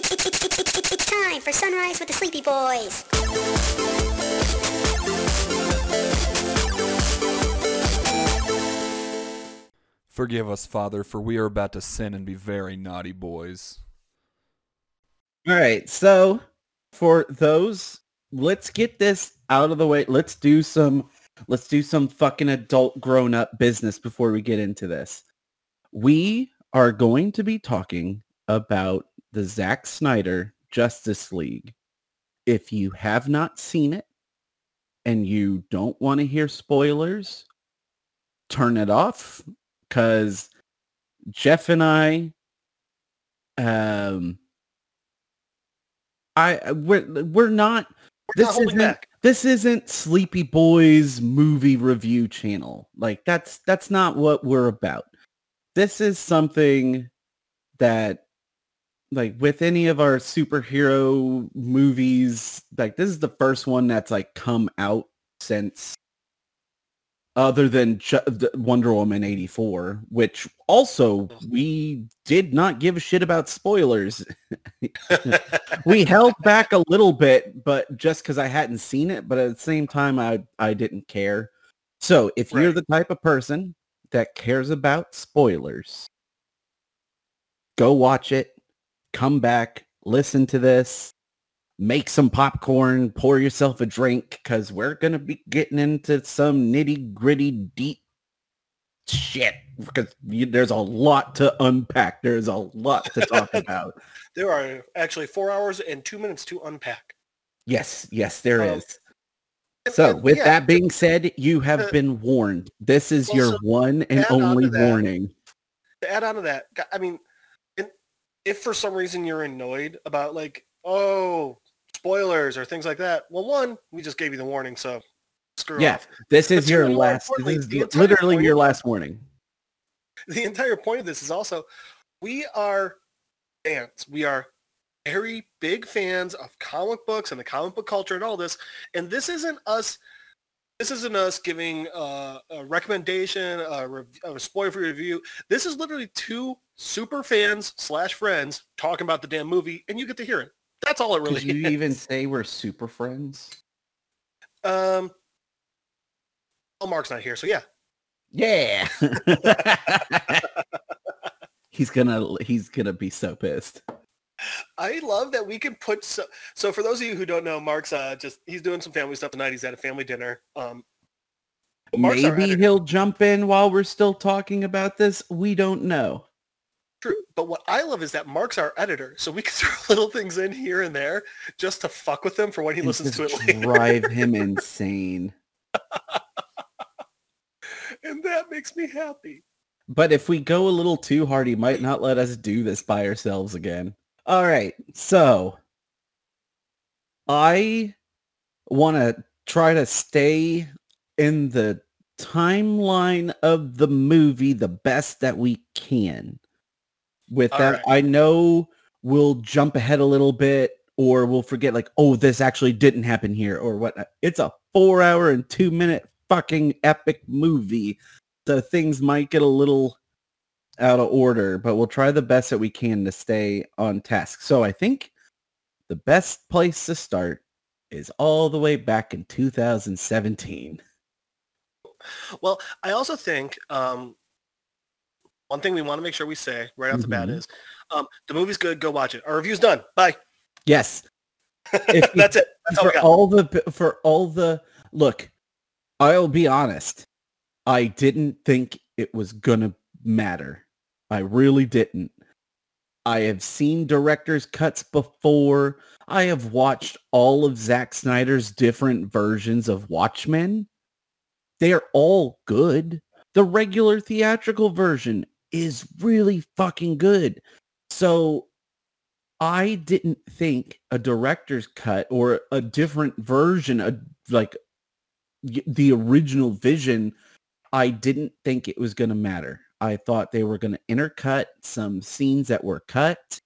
It's time for Sunrise with the Sleepy Boys. Forgive us, Father, for we are about to sin and be very naughty boys. All right, so for those, let's get this out of the way. Let's do some let's do some fucking adult grown up business before we get into this. We are going to be talking about the Zack Snyder Justice League. If you have not seen it and you don't want to hear spoilers, turn it off because Jeff and I um I we're we're not We're this holding isn't this isn't Sleepy Boys movie review channel. Like that's that's not what we're about. This is something that like with any of our superhero movies, like this is the first one that's like come out since other than Wonder Woman 84, which also we did not give a shit about spoilers. we held back a little bit, but just because I hadn't seen it, but at the same time, I I didn't care. So if you're the type of person that cares about spoilers, go watch it, come back, listen to this, make some popcorn, pour yourself a drink, because we're gonna be getting into some nitty gritty deep shit because you, there's a lot to unpack. There's a lot to talk about. There are actually four hours and two minutes to unpack. Yes, yes, there is. Um, And- So, and with yeah, that being said, you have uh, been warned. This is well, your so one and only warning. to add on to that, I mean, if for some reason you're annoyed about like, oh, spoilers or things like that, well, one, we just gave you the warning, so screw Yeah, off. this is But your last. This is literally your last warning. The entire point of this is also, we are fans. We are very big fans of comic books and the comic book culture and all this. And this isn't us. This isn't us giving uh, a recommendation, a, rev- a spoiler free review. This is literally two super fans slash friends talking about the damn movie, and you get to hear it. That's all it really Could you is. even say we're super friends? Um, well, Mark's not here, so yeah. Yeah. he's gonna he's gonna be so pissed. I love that we can put so. So for those of you who don't know, Mark's uh, just he's doing some family stuff tonight. He's at a family dinner. Um, Maybe he'll jump in while we're still talking about this. We don't know. True, but what I love is that Mark's our editor, so we can throw little things in here and there just to fuck with him for when he and listens to it later, drive him insane. and that makes me happy. But if we go a little too hard, he might not let us do this by ourselves again. All right. So I want to try to stay in the timeline of the movie the best that we can. With All that, right. I know we'll jump ahead a little bit or we'll forget like, oh, this actually didn't happen here or what. Uh, it's a four hour and two minute fucking epic movie so things might get a little out of order, but we'll try the best that we can to stay on task. So I think the best place to start is all the way back in 2017. Well, I also think um, one thing we want to make sure we say right off the bat Mhm. is um, the movie's good. Go watch it. Our review's done. Bye. Yes, If- That's it. That's all for got. all the for all the look, I'll be honest. I didn't think it was gonna matter. I really didn't. I have seen director's cuts before. I have watched all of Zack Snyder's different versions of Watchmen. They are all good. The regular theatrical version is really fucking good. So I didn't think a director's cut or a different version, a, like the original vision, I didn't think it was going to matter. I thought they were going to intercut some scenes that were cut,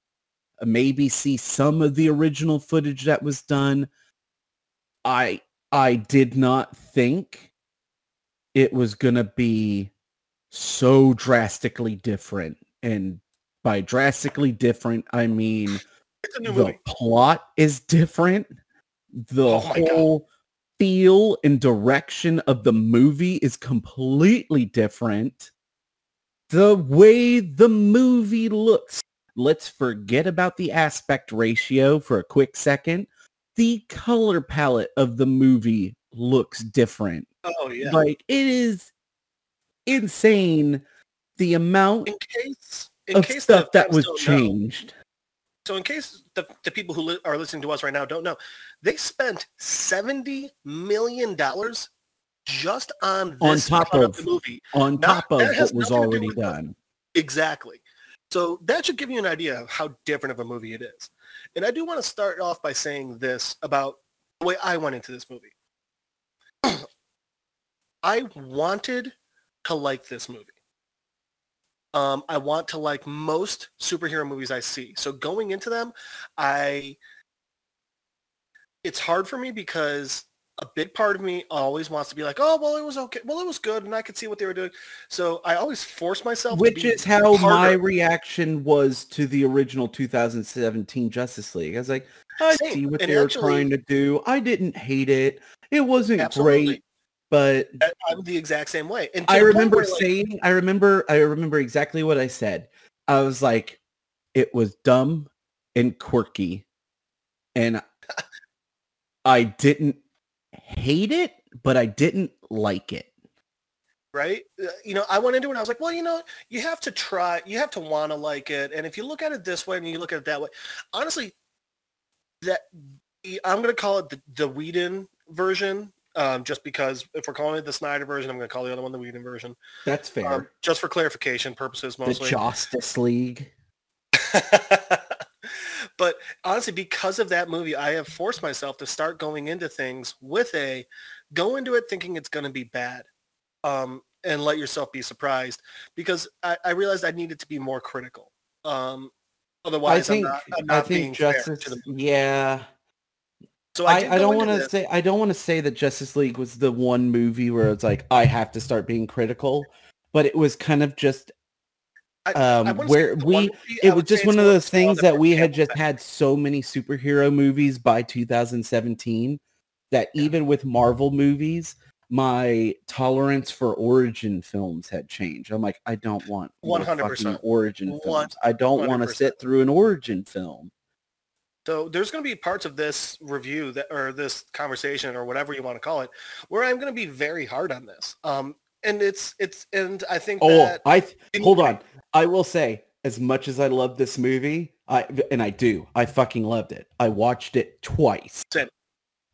uh, maybe see some of the original footage that was done. I I did not think it was going to be so drastically different. And by drastically different, I mean It's a new the movie. plot is different. The Oh my God. whole feel and direction of the movie is completely different. The way the movie looks. Let's forget about the aspect ratio for a quick second. The color palette of the movie looks different. Oh yeah. Like it is insane the amount in case in of case stuff that was don't know- changed. so in case the, the people who li- are listening to us right now don't know, they spent seventy million dollars just on On top of- the movie. on Not- top of what was do already the- done. Exactly. So that should give you an idea of how different of a movie it is. And I do want to start off by saying this about the way I went into this movie. I wanted to like this movie. Um, I want to like most superhero movies I see. So going into them, I it's hard for me because a big part of me always wants to be like, oh well, it was okay, well it was good, and I could see what they were doing. So I always force myself, to Which is how my reaction was to the original 2017 Justice League. I was like, I Same. see what And they were actually- trying to do. I didn't hate it. It wasn't Absolutely. great, but I'm the exact same way. And I remember where, like, saying, I remember, I remember exactly what I said. I was like, it was dumb and quirky, and I didn't hate it, but I didn't like it. right? Uh, You know, I went into it and I was like, well, you know, you have to try, you have to want to like it. And if you look at it this way and you look at it that way, honestly, that I'm going to call it the, the Whedon version. Um, just because if we're calling it the Snyder version, I'm going to call the other one the Whedon version. That's fair. Um, just for clarification purposes, the mostly. Justice League. but honestly, because of that movie, I have forced myself to start going into things with a go into it thinking it's going to be bad, um, and let yourself be surprised. Because I, I realized I needed to be more critical. Um, otherwise, I think I'm not, I'm I not being think fair Justice. Yeah, So I, I, I don't want to say I don't want to say that Justice League was the one movie where it's like I have to start being critical, but it was kind of just I- um, I where we one movie, I it was just one of those things that we had just had so many superhero movies by 2017 that Yeah. even with Marvel movies, my tolerance for origin films had changed. I'm like, I don't want 100%. fucking origin One- films. I don't want to sit through an origin film. So there's going to be parts of this review that, or this conversation, or whatever you want to call it, where I'm going to be very hard on this. Um, and it's it's, and I think Oh, that I th- hold on. I will say, as much as I love this movie, I and I do, I fucking loved it. I watched it twice.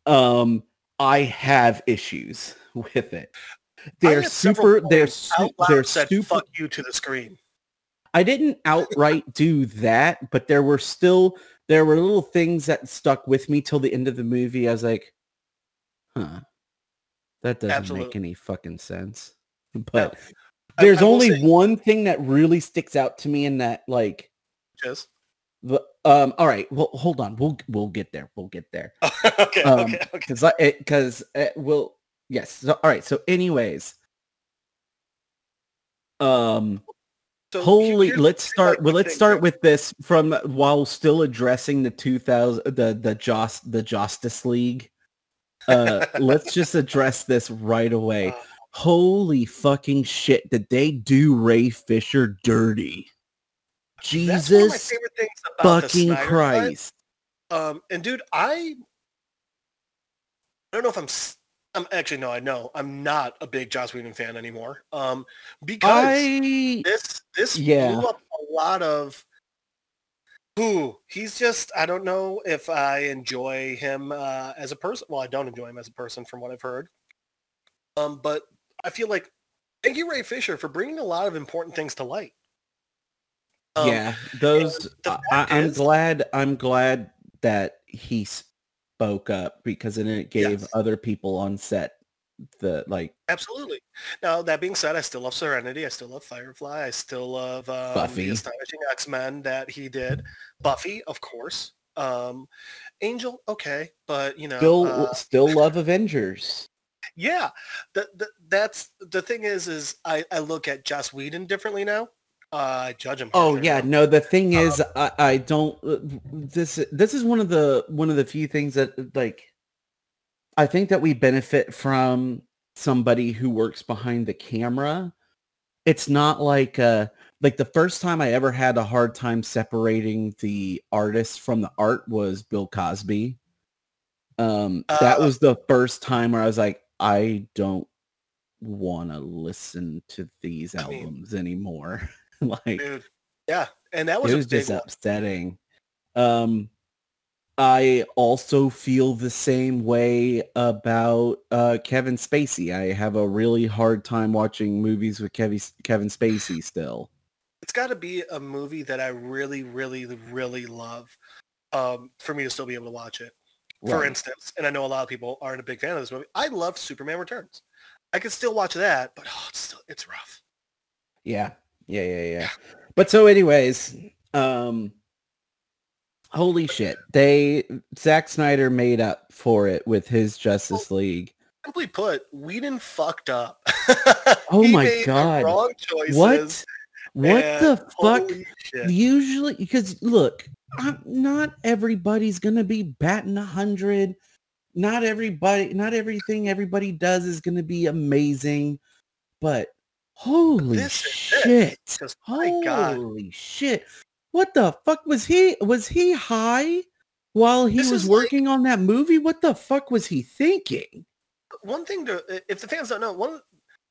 Um, I have issues with it. They're super. They're su- they're said super. "fuck you" to the screen. I didn't outright do that, but there were still there were little things that stuck with me till the end of the movie. I was like, huh, that doesn't make any fucking sense. But I- there's I will only say- one thing that really sticks out to me in that like Just the um all right well hold on we'll we'll get there we'll get there. Okay, Um, okay, okay. because i because it will yes so, all right so anyways. Um So holy let's start well let's start with this from while still addressing the 2000 the the jost the justice league. Uh let's just address this right away. Uh, holy fucking shit did they do ray fisher dirty That's one of my jesus favorite things about the fucking Snyder Cut. christ Um, and dude, I I don't know if I'm. I'm actually no, I know I'm not a big Joss Whedon fan anymore. Um, because i this this Yeah. blew up a lot of. Ooh, he's just I don't know if I enjoy him uh, as a person. Well, I don't enjoy him as a person from what I've heard. Um, but I feel like thank you Ray Fisher for bringing a lot of important things to light. Um, yeah those I, I'm is- glad i'm glad that he spoke up because then it gave Yes. other people on set the like Absolutely. Now that being said, I still love Serenity. I still love Firefly. I still love um, Buffy. the Astonishing X Men that he did. Buffy, of course. Um, Angel, okay, but you know, still uh, still love avengers yeah. The, the, that's the thing is, is I, I look at Joss Whedon differently now. uh, judge him. Oh yeah, no. The thing is, I, I don't. uh, This this is one of the one of the few things that like. I think that we benefit from somebody who works behind the camera. It's not like uh like the first time I ever had a hard time separating the artist from the art was Bill Cosby. Um, that Uh, was the first time where I was like, I don't want to listen to these I mean- albums anymore. like dude. Yeah, and that was, it was just one. upsetting. Um, I also feel the same way about uh, Kevin Spacey. I have a really hard time watching movies with Kevin Kevin Spacey still. It's got to be a movie that I really, really, really love um, for me to still be able to watch it. For instance, and I know a lot of people aren't a big fan of this movie. I love Superman Returns. I could still watch that, but oh, it's still it's rough. Yeah, yeah, yeah, yeah. But so, anyways, um, holy shit! They Zack Snyder made up for it with his Justice League. Simply put, Whedon fucked up. Oh my God. Wrong choices. What? What and the fuck? Usually, because look, I'm, not everybody's gonna be batting a hundred. Not everybody, not everything everybody does is gonna be amazing. But holy This shit! My God, Holy shit! What the fuck was he? Was he high while he This was is like- working on that movie? What the fuck was he thinking? one thing to if the fans don't know, one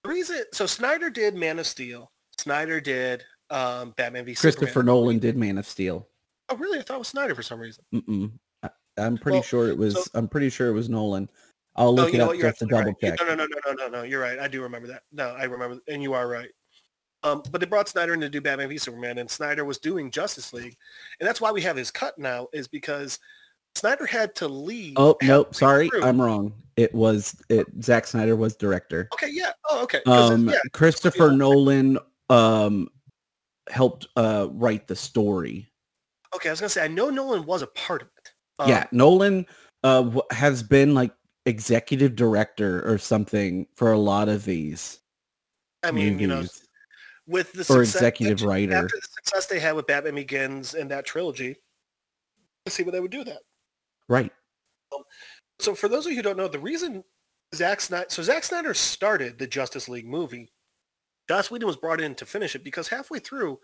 the reason so Snyder did Man of Steel. Snyder did um, Batman v Christopher Superman. Nolan did Man of Steel. Oh, really? I thought it was Snyder for some reason. Mm-mm. I, I'm pretty Well, sure it was. so- I'm pretty sure it was Nolan. I'll Oh, look you it up just to double right. check. No, no, no, no, no, no. You're right. I do remember that. No, I remember, and you are right. Um, but they brought Snyder in to do Batman v Superman, and Snyder was doing Justice League, and that's why we have his cut now, is because Snyder had to leave. Oh nope, sorry, through. I'm wrong. It was it. Zack Snyder was director. Okay, yeah. Oh, okay. Um, yeah, Christopher Nolan um helped uh write the story. Okay. I was gonna say I know Nolan was a part of it. Um, yeah, Nolan uh has been like executive director or something for a lot of these I mean, you know, with the or success, executive after, writer. after the success they had with Batman Begins and that trilogy, let's see what they would do with that. Right. So for those of you who don't know, the reason Zack Snyder, so Zack Snyder started the Justice League movie. Joss Whedon was brought in to finish it because halfway through,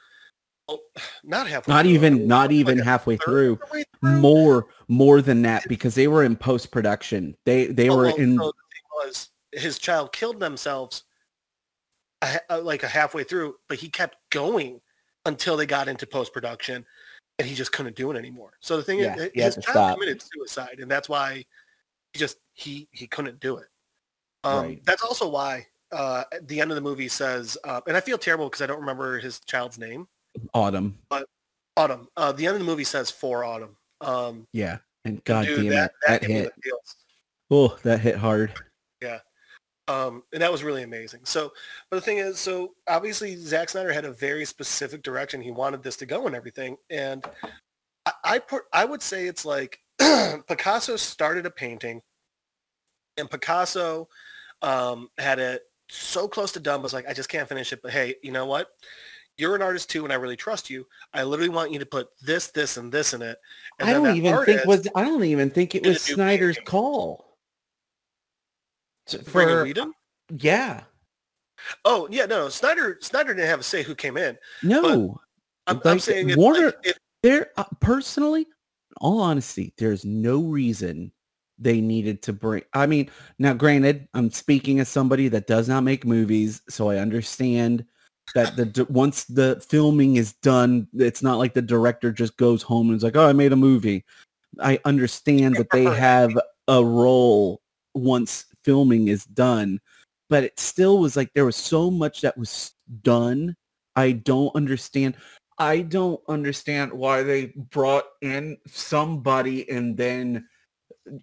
not halfway, Not through, even not even halfway through. through. More more than that because they were in post production. They they Oh, were well, in so the thing was his child killed themselves uh, like a halfway through, but he kept going until they got into post production, and he just couldn't do it anymore. So the thing Yeah, is, his child stop. committed suicide, and that's why he just he he couldn't do it. Um, Right. That's also why uh, at the end of the movie says, uh, and I feel terrible because I don't remember his child's name. Autumn. But Autumn. Uh, the end of the movie says for Autumn. Um, Yeah. And god dude, damn that, it. That, me hit. Oh, that hit hard. Yeah, um, and that was really amazing. So, but the thing is, so obviously Zack Snyder had a very specific direction he wanted this to go and everything. And I, I put, I would say it's like Picasso started a painting, and Picasso um, had it so close to done, but was like, I just can't finish it. But hey, you know what? You're an artist too, and I really trust you. I literally want you to put this, this, and this in it. And I don't even think was I don't even think it was Snyder's painting. call. To- For, Whedon? yeah. Oh yeah, no, Snyder. Snyder didn't have a say who came in. No. I'm, I'm saying Warner- like, if, there uh, personally, in all honesty, there's no reason they needed to bring I mean, now granted, I'm speaking as somebody that does not make movies, so I understand that the once the filming is done, it's not like the director just goes home and is like, "Oh, I made a movie." I understand that they have a role once filming is done, but it still was like there was so much that was done. I don't understand. I don't understand why they brought in somebody and then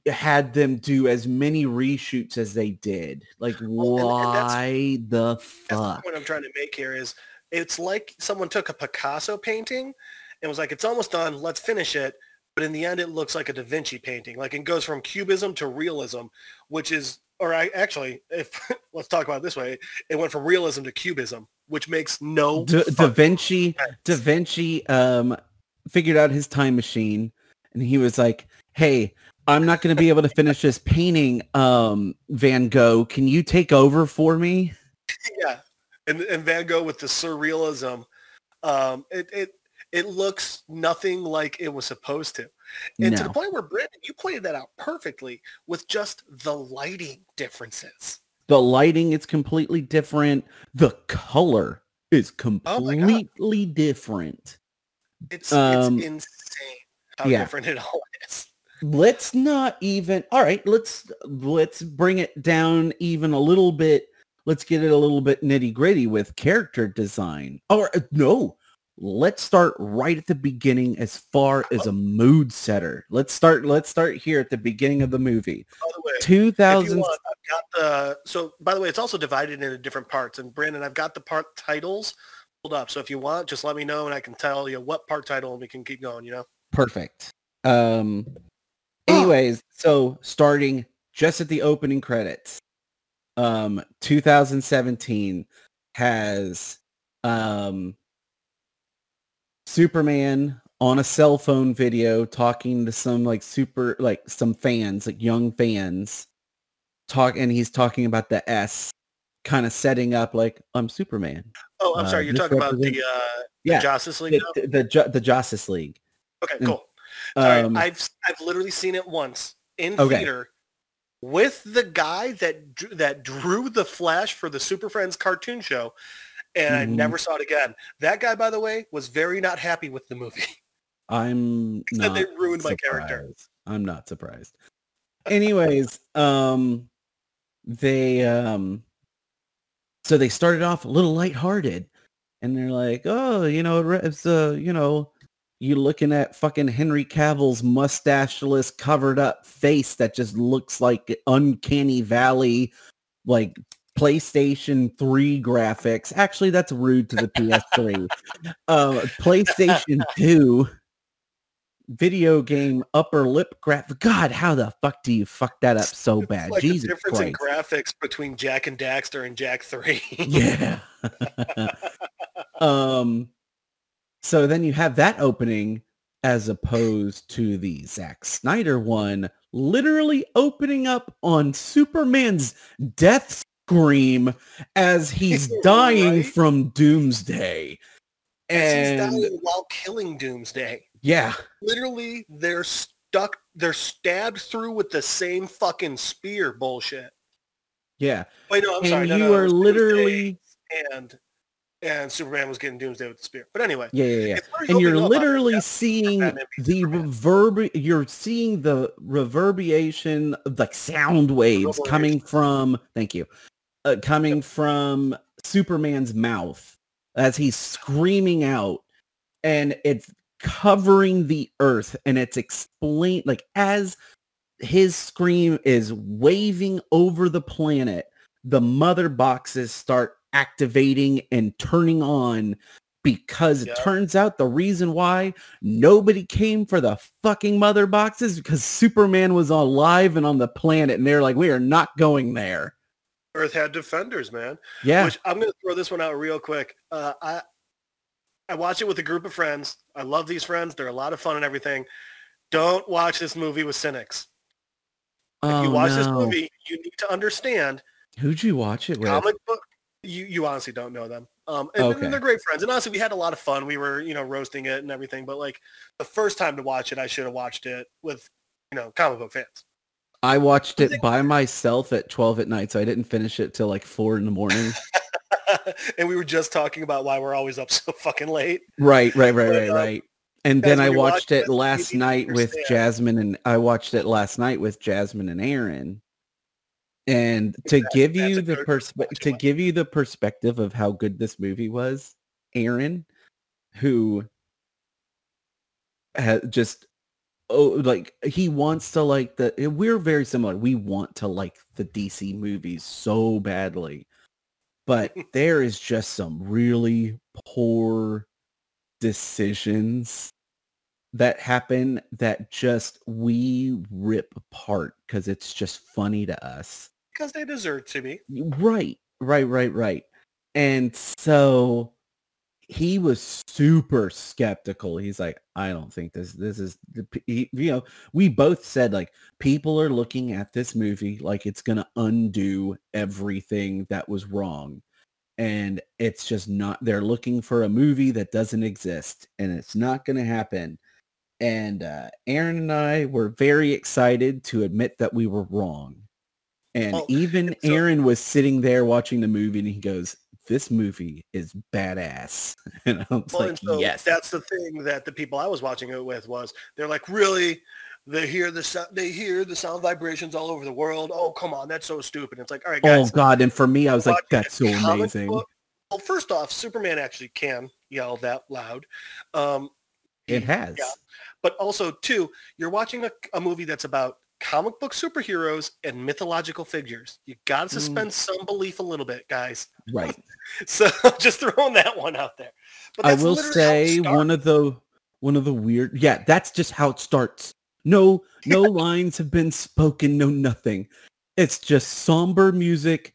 had them do as many reshoots as they did. Like, Well, and- and why the fuck? point I'm trying to make here is it's like someone took a Picasso painting and was like, it's almost done, let's finish it. But in the end, it looks like a Da Vinci painting. Like it goes from cubism to realism, which is, or I actually, if let's talk about it this way, it went from realism to cubism, which makes no Da, da Vinci sense. Da Vinci um figured out his time machine and he was like, "Hey, I'm not going to be able to finish this painting, um Van Gogh. Can you take over for me?" yeah, and and Van Gogh with the surrealism, um, it it it looks nothing like it was supposed to, and to the point where Brandon, you pointed that out perfectly with just the lighting differences. The lighting is completely different. The color is Oh completely different. It's Um, it's insane how yeah. different it all is. Let's not even all right let's let's bring it down even a little bit let's get it a little bit nitty gritty with character design or uh, no let's start right at the beginning as far as a mood setter let's start let's start here at the beginning of the movie By the way, if 2000 you want, I've got the so by the way, it's also divided into different parts. And Brandon, I've got the part titles pulled up. So if you want, just let me know and I can tell you what part title and we can keep going, you know? perfect um anyways so starting just at the opening credits um 2017 has um superman on a cell phone video talking to some like super like some fans like young fans talk and he's talking about the s kind of setting up like i'm superman Oh, I'm Uh, sorry. You're talking about the, uh, yeah the Justice League? the, the, the, the justice league Okay, mm, cool. Sorry, um, I've I've literally seen it once in Okay. theater with the guy that drew, that drew the Flash for the Super Friends cartoon show, and I Mhm. never saw it again. That guy, by the way, was very not happy with the movie. I'm not they ruined my character. I'm not surprised. Anyways, um they um so they started off a little lighthearted and they're like, "Oh, you know, it's uh, you know, you looking at fucking Henry Cavill's mustacheless covered up face that just looks like uncanny valley like PlayStation 3 graphics. Actually, that's rude to the PS3. uh, PlayStation 2 video game upper lip graph. God, how the fuck do you fuck that up so bad? like Jesus the difference Christ. in graphics between Jak and Daxter and Jak Three. yeah. um so then you have that opening as opposed to the Zack Snyder one literally opening up on Superman's death scream as he's dying Right? from doomsday. As he's And dying while killing Doomsday. yeah, Literally, they're stuck. They're stabbed through with the same fucking spear bullshit. yeah. Wait, no, I'm and sorry. No, you no, are literally and and Superman was getting Doomsday with the spear. But anyway, yeah, yeah, yeah. and you're literally seeing the reverb you're seeing the reverberation like sound waves coming from thank you uh, coming from superman's mouth as he's screaming out and it's covering the earth and it's explain like as his scream is waving over the planet the mother boxes start activating and turning on because it turns out the reason why nobody came for the fucking mother boxes because Superman was alive and on the planet and they're like, we are not going there. Earth had defenders, man. Yeah. Which I'm gonna throw this one out real quick. Uh, I I watch it with a group of friends. I love these friends. They're a lot of fun and everything. Don't watch this movie with cynics. If oh, you watch this movie, you need to understand Who'd you watch it with? comic book. You you honestly don't know them. Um, and, and they're great friends. And honestly, we had a lot of fun. We were you know roasting it and everything. But like the first time to watch it, I should have watched it with you know comic book fans. I watched it by myself at 12 at night, so I didn't finish it till like 4 in the morning. and we were just talking about why we're always up so fucking late. right, right, right, But, right, um, right. And then I you're watched it last night with. Jasmine and I watched it last night with Jasmine and Aaron. And to give that's you the perspe- to give you the perspective of how good this movie was, Aaron, who had just oh like he wants to like the we're very similar. We want to like the DC movies so badly. But there is just some really poor decisions that happen that just we rip apart because it's just funny to us. Because they deserve to be. Right, right, right, right. And so he was super skeptical. He's like, I don't think this this is the he- you know, we both said like people are looking at this movie like it's going to undo everything that was wrong. And it's just not they're looking for a movie that doesn't exist and it's not going to happen. And uh, Aaron and I were very excited to admit that we were wrong. And Well, even so- Aaron was sitting there watching the movie and he goes, this movie is badass. And I was Well, like, so yes. that's the thing that the people I was watching it with was they're like, really? They hear the sound, they hear the sound vibrations all over the world. Oh, come on, that's so stupid. It's like, all right, guys. Oh. God. And for me, I was like, that's so amazing. book- Well, first off, Superman actually can yell that loud. Um, It has. yeah. But also, two, you're watching a, a movie that's about comic book superheroes and mythological figures. You got to Mm. suspend some belief a little bit, guys. Right. So just throwing that one out there. But I will literally how it say one of the one of the weird yeah, that's just how it starts. No no lines have been spoken, no nothing. It's just somber music,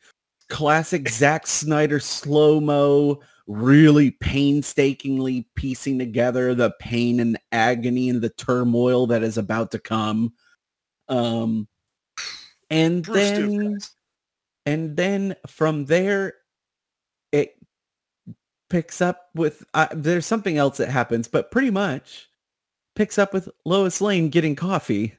classic Zack Snyder slow-mo, really painstakingly piecing together the pain and agony and the turmoil that is about to come. Um and Bruce then guys. and then from there it picks up with uh, there's something else that happens but pretty much picks up with lois lane getting coffee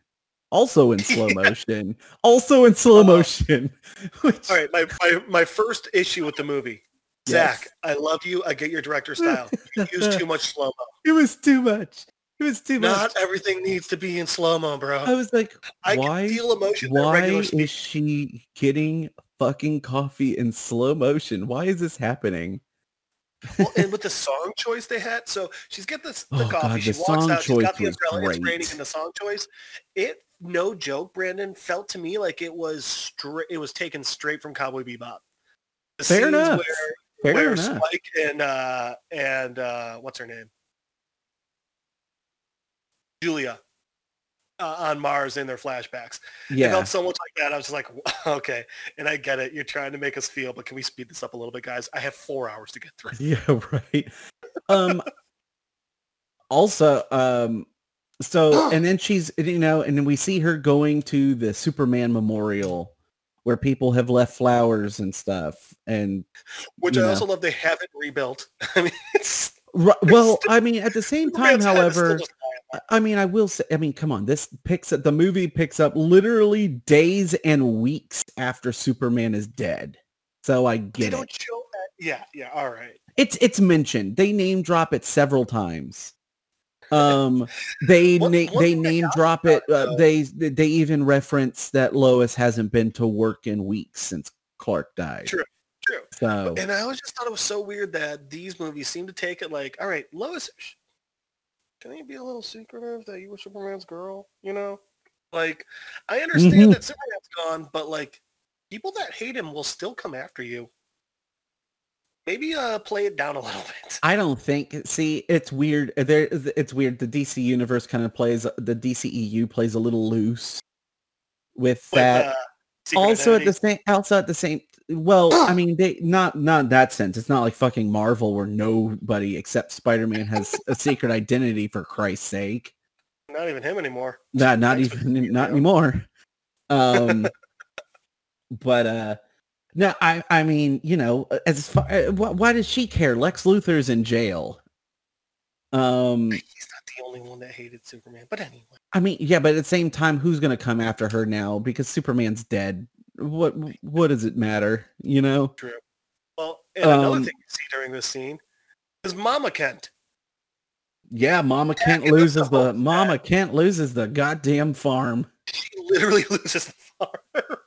also in slow motion also in slow Uh, motion which, All right, my, my, my first issue with the movie. Yes. Zack, I love you. I get your director style. You use too much slow-mo. it was too much it was too much Not everything needs to be in slow-mo, bro. i was like I why can feel emotion why is she getting fucking coffee in slow motion why is this happening well, and with the song choice they had, so she's get this the Oh, coffee. God, she the walks song out. She's got choice the was umbrella. It's raining, great. and the song choice. It no joke, Brandon felt to me like it was straight. It was taken straight from Cowboy Bebop. The Fair enough. Where, Fair where enough. Spike and uh and uh what's her name? Julia. Uh, on Mars in their flashbacks. It yeah felt so much like that. I was just like, okay. And I get it. You're trying to make us feel, but can we speed this up a little bit, guys? I have four hours to get through. Yeah, right. Um also um so and then she's you know and then we see her going to the Superman memorial where people have left flowers and stuff and Which I know. also love they haven't rebuilt. I mean, it's Ru- well I mean at the same time Superman's head is still however. I mean I will say I mean come on this picks up the movie picks up literally days and weeks after Superman is dead. So I get it. Yeah, yeah, all right. It's it's mentioned. They name drop it several times. Um, they One- na- one they name drop it. Uh, they they even reference that Lois hasn't been to work in weeks since Clark died. True, true. So And I always just thought it was so weird that these movies seem to take it like, all right, Lois, can you be a little secretive that you were Superman's girl? You know, like I understand Mhm. that Superman's gone, but like people that hate him will still come after you. Maybe uh play it down a little bit. I don't think. See, it's weird. There, it's weird. The DC universe kind of plays. The DCEU plays a little loose with With, that. uh, also at the same also at the same well i mean they not not that sense. It's not like fucking marvel where nobody except spider-man has a secret identity for christ's sake. Not even him anymore. not not Thanks even not there. anymore. Um but uh no i i mean you know as far uh, why, why does she care? Lex luthor's in jail. Um He's not the only one that hated Superman, but anyway. i mean yeah but at the same time who's gonna come after her now? Because superman's dead what what does it matter you know True. Well, and another Um, thing you see during this scene is Mama Kent. Yeah, Mama Kent Backing up the loses the Mama fact. Kent loses the goddamn farm. She literally loses the farm.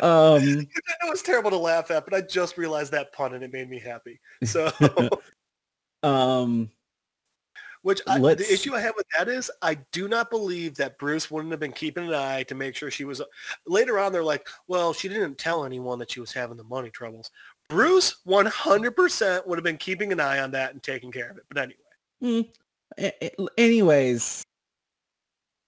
Um, I know it's terrible to laugh at, but I just realized that pun and it made me happy. So, um, which I, the issue I have with that is I do not believe that Bruce wouldn't have been keeping an eye to make sure she was. Later on, they're like, well, she didn't tell anyone that she was having the money troubles. Bruce 100% would have been keeping an eye on that and taking care of it. But anyway, a- anyways,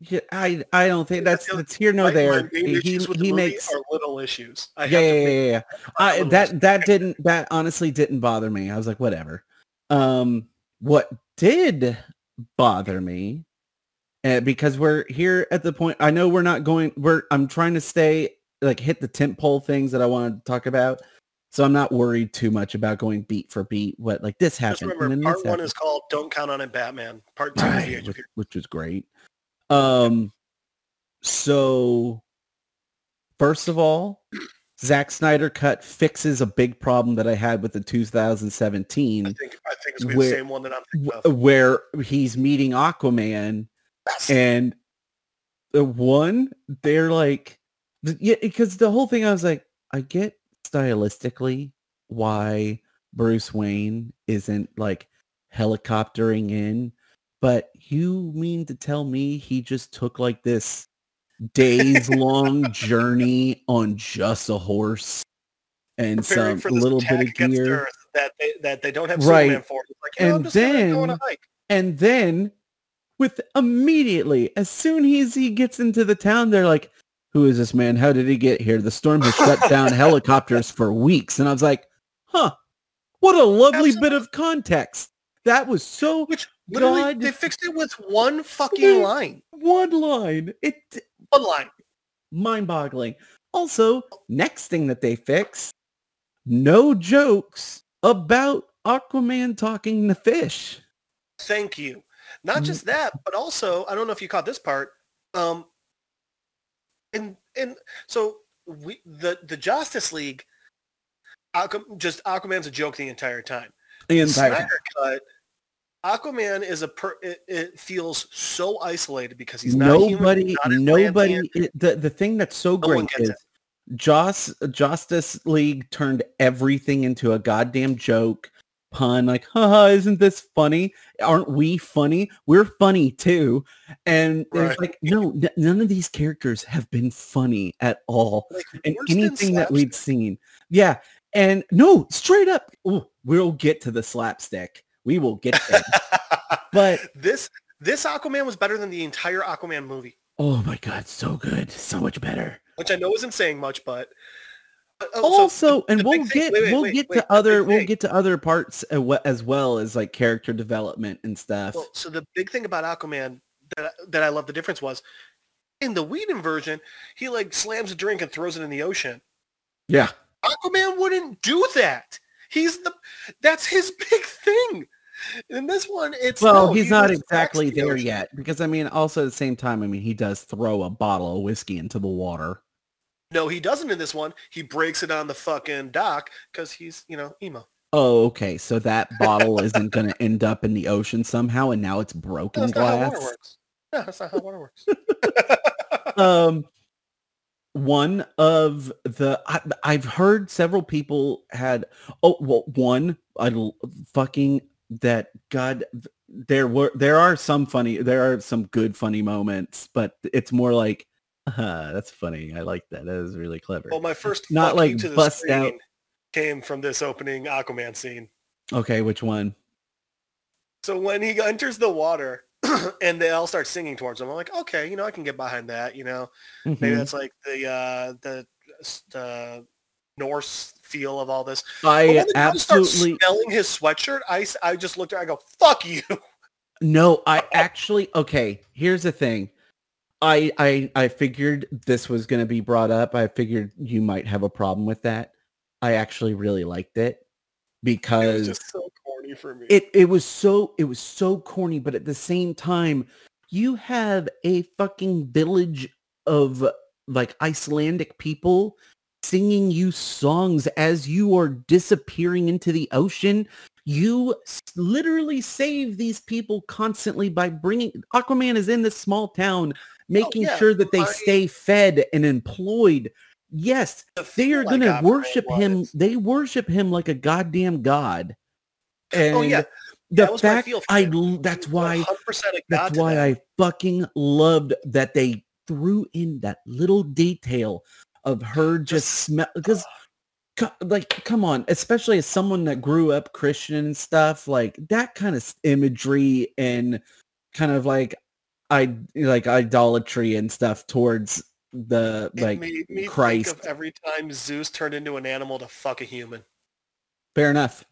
Yeah, I I don't think that's that's here no there. He the he makes are little issues. I yeah have yeah to yeah, yeah, yeah. I, that issues. that didn't that honestly didn't bother me. I was like whatever. Um, what did bother me, uh, because we're here at the point. I know we're not going. We're I'm trying to stay like hit the tent pole things that I wanted to talk about. So I'm not worried too much about going beat for beat. What like this Just happened. and remember, part one happened. is called "Don't Count on It, Batman." Part two right, of which, which was great. Um, so first of all, Zack Snyder cut fixes a big problem that I had with the 2017. I 2017, think I think it's Where- the same one that I'm thinking of. where he's meeting Aquaman, Yes. and the one they're like, yeah, because the whole thing I was like, I get stylistically why Bruce Wayne isn't like helicoptering in, but you mean to tell me he just took like this days long journey on just a horse and Preparing some little bit of gear? That they that they don't have Right. Superman for. Like, I'm And just gonna go on a then- hike. And then with immediately, as soon as he gets into the town, they're like, who is this man? How did he get here? The storm has shut down helicopters for weeks. And I was like, huh, what a lovely bit of context. That was so Which literally God. they fixed it with one fucking line. one line. It One line. mind boggling. Also, next thing that they fix, no jokes about Aquaman talking to fish. Thank you. Not Mm. just that, but also I don't know if you caught this part. Um, and and so we the the Justice League, Aqu- just Aquaman's a joke the entire time. The entire time. Cut. Aquaman is a per. It, it feels so isolated because he's not nobody he's not nobody it- the the thing that's so No great is Joss Justice League turned everything into a goddamn joke pun like haha isn't this funny? Aren't we funny? We're funny too. And Right. it's like no n- none of these characters have been funny at all Like, and anything that we've seen. Yeah and no straight up ooh, we'll get to the slapstick we will get there. But this this Aquaman was better than the entire Aquaman movie, oh my god so good so much better. Which I know isn't saying much, but but, oh, so also and the we'll get wait, wait, we'll wait, get to the other we'll get to other parts as well as like character development and stuff. Well, so the big thing about Aquaman that that I love the difference was in the Whedon version, he like slams a drink and throws it in the ocean. yeah. Aquaman wouldn't do that. He's the that's his big thing. In this one, it's well no, he's he not exactly the there yet because i mean also at the same time i mean he does throw a bottle of whiskey into the water No, he doesn't in this one. He breaks it on the fucking dock because he's you know emo. oh okay so that bottle isn't going to end up in the ocean somehow and now it's No, broken that's not how water glass works. No, that's not how water works. um one of the I, i've heard several people had oh well one I fucking that god there were there are some funny there are some good funny moments but it's more like uh, that's funny i like that that is really clever well, my first Not like to the bust out- came from this opening Aquaman scene. okay which one So when he enters the water and they all start singing towards him, I'm like, okay, you know, I can get behind that. You know, maybe Mhm. that's like the uh, the the Norse feel of all this. I absolutely smelling his sweatshirt, I I just looked at, it, I go, fuck you. No, I actually okay, here's the thing. I I I figured this was going to be brought up. I figured you might have a problem with that. I actually really liked it It because just so corny for me. it it was so it was so corny, but at the same time, you have a fucking village of like Icelandic people singing you songs as you are disappearing into the ocean. You literally save these people constantly by bringing Aquaman is in this small town, oh, making yeah, sure that they I- stay fed and employed. Yes, they are I going to got from it worship him. They worship him like a goddamn god. And Oh yeah, the that was fact I that's why 100% a god that's why that. I fucking loved that they threw in that little detail of her just, Just- smell because like come on especially as someone that grew up christian and stuff like that kind of imagery and kind of like I like idolatry and stuff towards the It like Christ. every time Zeus turned into an animal to fuck a human. fair enough.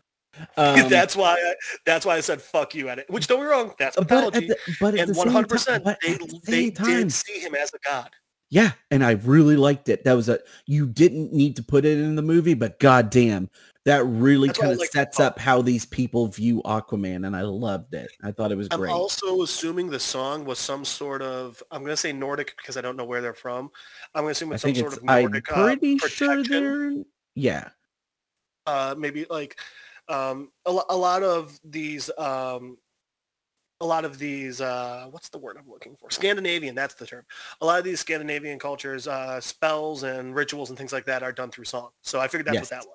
Um, that's why. I, that's why I said "fuck you" at it. Which don't be wrong, that's but at mythology. the, but And one hundred percent, they the they time, did see him as a god. yeah, and I really liked it. That was a you didn't need to put it in the movie, but goddamn, that really That's what I kind of like sets up how these people view Aquaman, and I loved it. I thought it was I'm great. also assuming the song was some sort of. I'm going to say Nordic because I don't know where they're from. I'm going to assume I it's some sort of I'm Nordic uh, pretty sure protection. they're. Yeah, uh, maybe like um, a, a lot of these um, a lot of these uh, what's the word i'm looking for scandinavian that's the term a lot of these scandinavian cultures uh, spells and rituals and things like that are done through song so i figured that's Yes. what that was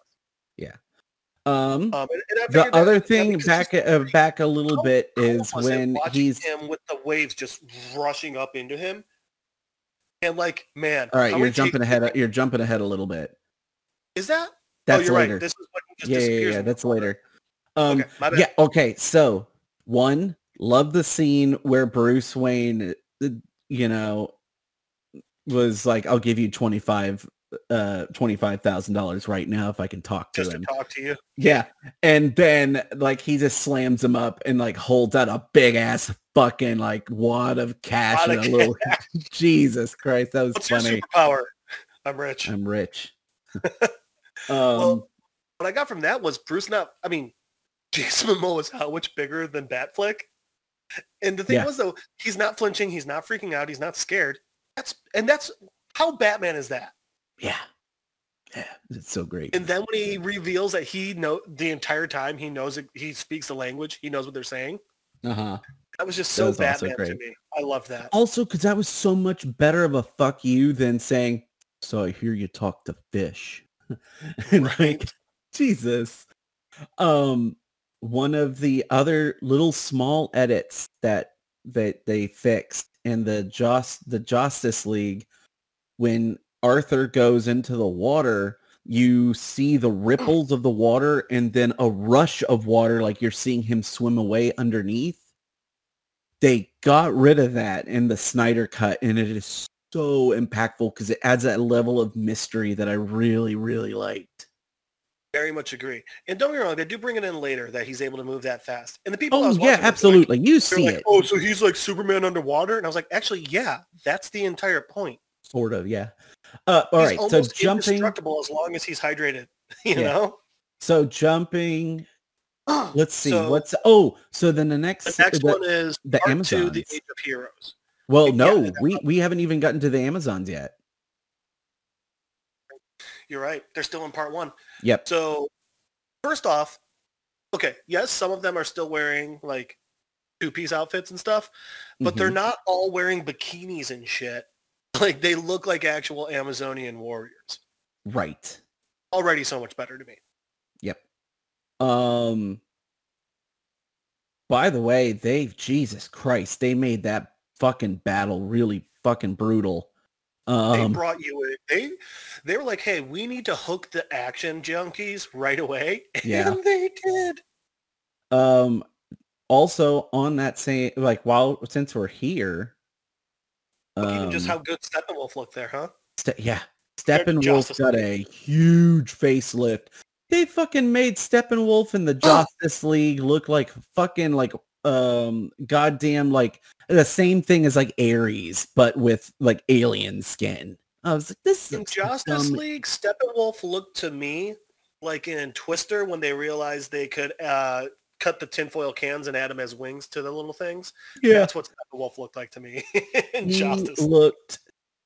Um, um, and, and the other that thing back uh, back a little How bit is when he's him with the waves just rushing up into him and like man all right. You're jumping ahead. You're jumping ahead a little bit. is that That's oh you're later. right this is just yeah, yeah, yeah. That's later. Um, okay my bad yeah. Okay. So one, love the scene where Bruce Wayne, uh, you know, was like, "I'll give you twenty five, uh, twenty five thousand dollars right now if I can talk to just to him." talk to you Yeah. And then like he just slams him up and like holds out a big ass fucking like wad of cash and a little Jesus Christ, that was what's your funny. superpower i'm rich I'm rich. um Well, what I got from that was Bruce not. I mean, Jason Momoa is how much bigger than Batfleck. And the thing Yeah. was though, he's not flinching, he's not freaking out, he's not scared. That's and that's how Batman is that. yeah. Yeah, it's so great. And then when he reveals that he know the entire time he knows it, he speaks the language, he knows what they're saying. Uh-huh. That was just so was Batman to me. I love that. Also, because that was so much better of a fuck you than saying, "So I hear you talk to fish," and like, Right. Jesus. Um, one of the other little small edits that that they fixed in the Just the Justice League when Arthur goes into the water. You see the ripples of the water and then a rush of water like you're seeing him swim away underneath they got rid of that in the Snyder cut and it is so impactful because it adds that level of mystery that I really, really liked. Very much agree. And don't get me wrong, they do bring it in later that he's able to move that fast. And the people I Oh was yeah, was like- absolutely. you see like, it. oh, so he's like Superman underwater? And I was like, actually, yeah, that's the entire point. Sort of, yeah. Uh, all he's right, so jumping, indestructible as long as he's hydrated. You Yeah. know? so jumping. Let's see, So, what's oh, so then the next, the next the- one is the two, the Age of Heroes. Well, no, we we haven't even gotten to the Amazons yet. You're right. They're still in part one. Yep. So first off, okay, yes, some of them are still wearing like two-piece outfits and stuff, but they're Mhm. not all wearing bikinis and shit. Like they look like actual Amazonian warriors. right. Already so much better to me. Yep. Um. By the way, they Jesus Christ, they made that fucking battle really fucking brutal. They Um. brought you in. They they were like, hey, we need to hook the action junkies right away. Yeah. And they did. Um. Also, on that same like while since we're here, Look even just um, how good Steppenwolf looked there, huh? Ste- yeah, Steppenwolf got a huge facelift. They fucking made Steppenwolf in the Justice League look like fucking like um goddamn like the same thing as like Ares, but with like alien skin. I was like, this In is Justice dumb. League, Steppenwolf looked to me like in Twister when they realized they could uh, cut the tinfoil cans and add them as wings to the little things. Yeah, That's what Steppenwolf looked like to me in he Justice. looked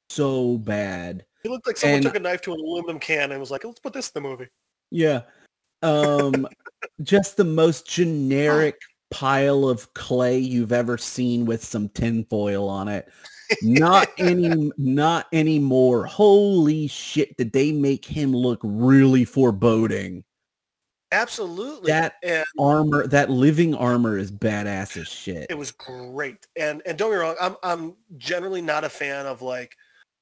so bad. He looked like someone and- took a knife to an aluminum can and was like, let's put this in the movie. Yeah. Um just the most generic pile of clay you've ever seen with some tinfoil on it. Not any not anymore. Holy shit, did they make him look really foreboding? Absolutely. That and armor, that living armor is badass as shit. it was great. And and don't get me wrong, I'm I'm generally not a fan of like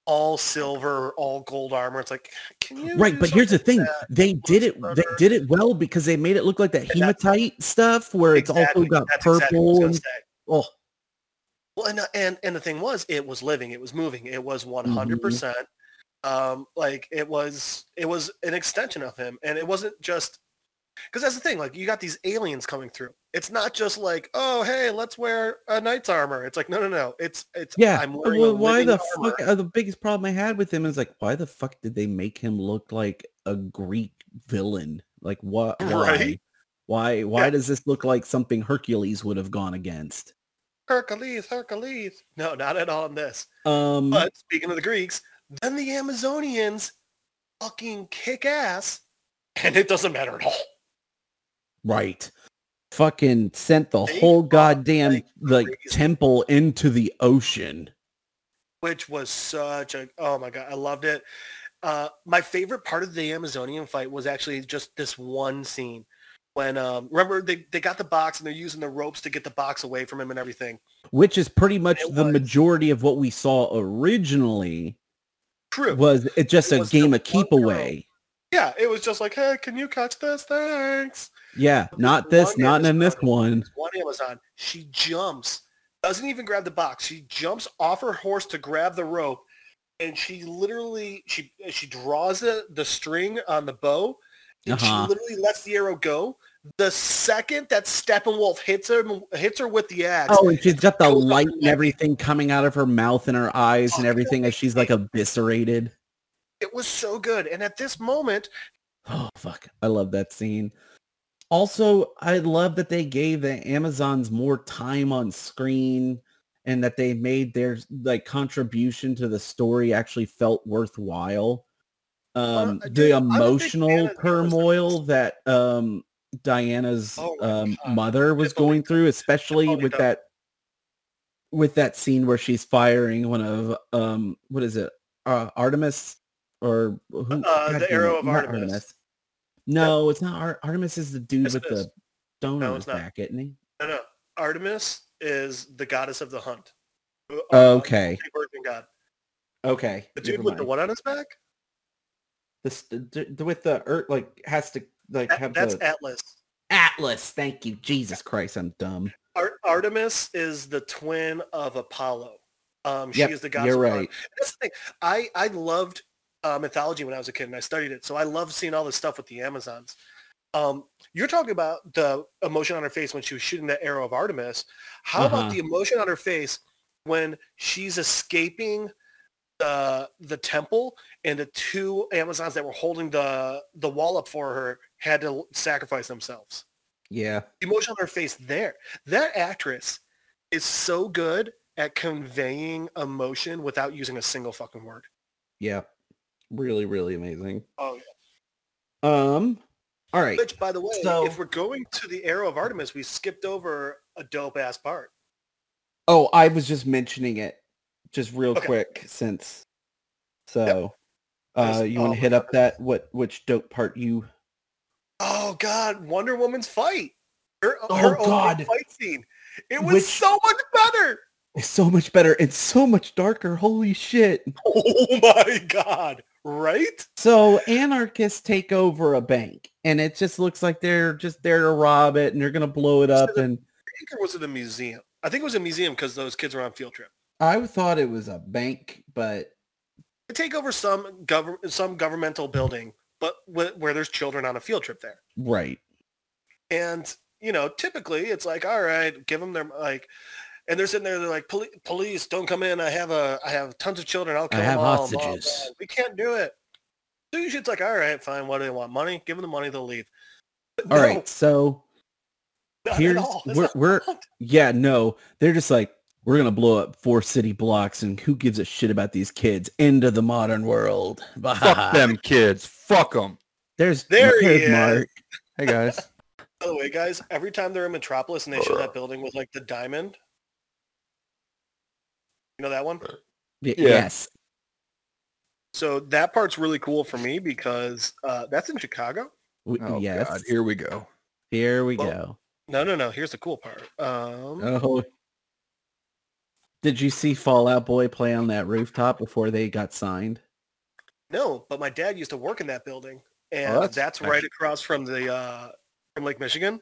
all silver, all gold armor. It's like, can you Right, but here's the thing. that They did it they did it well because they made it look like that hematite stuff where it's also got That's exactly what I was purple and oh Well, and, and and the thing was, it was living, it was moving, it was 100 percent. Um, like it was, it was an extension of him, and it wasn't just because that's the thing. Like you got these aliens coming through. It's not just like, oh, hey, let's wear a knight's armor. It's like, no, no, no. It's it's Yeah. I'm wearing Well, a why the armor. fuck? Uh, the biggest problem I had with him is like, why the fuck did they make him look like a Greek villain? Like, what? Why? Right? Why? Why Yeah. does this look like something Hercules would have gone against? Hercules, Hercules. No, not at all in this. Um, But speaking of the Greeks, then the Amazonians fucking kick ass, and it doesn't matter at all. Right. Fucking sent the They whole goddamn like temple into the ocean. which was such a oh my god i loved it uh my favorite part of the amazonian fight was actually just this one scene when um remember they, they got the box and they're using the ropes to get the box away from him and everything Which is pretty much It the was. majority of what we saw originally. true Was it just It a game of keep away? Yeah it was just like hey can you catch this? Thanks. Yeah, But not this not in this one. one amazon she jumps doesn't even grab the box. She jumps off her horse to grab the rope and she literally she she draws the, the string on the bow and Uh-huh. she literally lets the arrow go. The second that steppenwolf hits her hits her with the axe Oh, and she's got the light and everything coming out of her mouth and her eyes and Oh, everything as she's like eviscerated. It was so good and at this moment Oh fuck. I love that scene. Also, I love that they gave the Amazons more time on screen and that they made their like contribution to the story actually felt worthwhile. Um Uh, the I'm a big fan emotional turmoil that um Diana's Oh um mother was going through, especially with that with that scene where she's firing one of um what is it? Uh Artemis or who Uh, the arrow of not Artemis. No, it's not Ar- Artemis is the dude Yes, with the stone No, on his not. back, isn't he? no no artemis is the goddess of the hunt Uh, Okay. virgin god Okay. the dude with the one on his back The, d- with the earth like has to like That- have that's the atlas Atlas. Thank you. Jesus Christ, I'm dumb. Ar- artemis is the twin of apollo um she Yep, is the goddess you're right. that's the thing i i loved uh, mythology when i was a kid and i studied it so i love seeing all this stuff with the amazons um you're talking about the emotion on her face when she was shooting that arrow of artemis how Uh-huh. about the emotion on her face when she's escaping the the temple and the two amazons that were holding the the wall up for her had to sacrifice themselves Yeah. the emotion on her face there that actress is so good at conveying emotion without using a single fucking word Yeah. Really, really amazing. oh Um. All right. which by the way So- if we're going to the arrow of artemis we skipped over a dope ass part Oh, I was just mentioning it, just real Okay. quick, since. So, There's- uh, you want my to hit up that what which dope part you? oh god wonder woman's fight her, Oh, her opening God. fight scene it was Which- so much better It's so much better. It's so much darker. Holy shit. oh my god right So anarchists take over a bank, and it just looks like they're just there to rob it, and they're gonna blow it up. And I think it was at a museum i think it was a museum because those kids were on field trip I thought it was a bank, but they take over some government some governmental building but wh- where there's children on a field trip there right. and you know typically it's like all right give them their like and they're sitting there they're like "Poli- police don't come in i have a i have tons of children i'll kill have them all hostages." blah. we can't do it so usually it's like all right fine what do they want money give them the money they'll leave But All no, right. So not at here's all. We're we're yeah no they're just like we're gonna blow up four city blocks and who gives a shit about these kids into the modern world Fuck them kids. Fuck them. there's There he there's is. Mark. Hey guys. by the way guys every time they're in metropolis and they show that building with like the diamond you know that one? Y- Yeah. yes. So that part's really cool for me because uh, that's in chicago? W- Oh yes. God. Here we go. here we Well, go. no no no. Here's the cool part. Um, oh. Did you see Fall Out Boy play on that rooftop before they got signed? No, but my dad used to work in that building, and Oh, that's that's, right across from the uh, from Lake Michigan.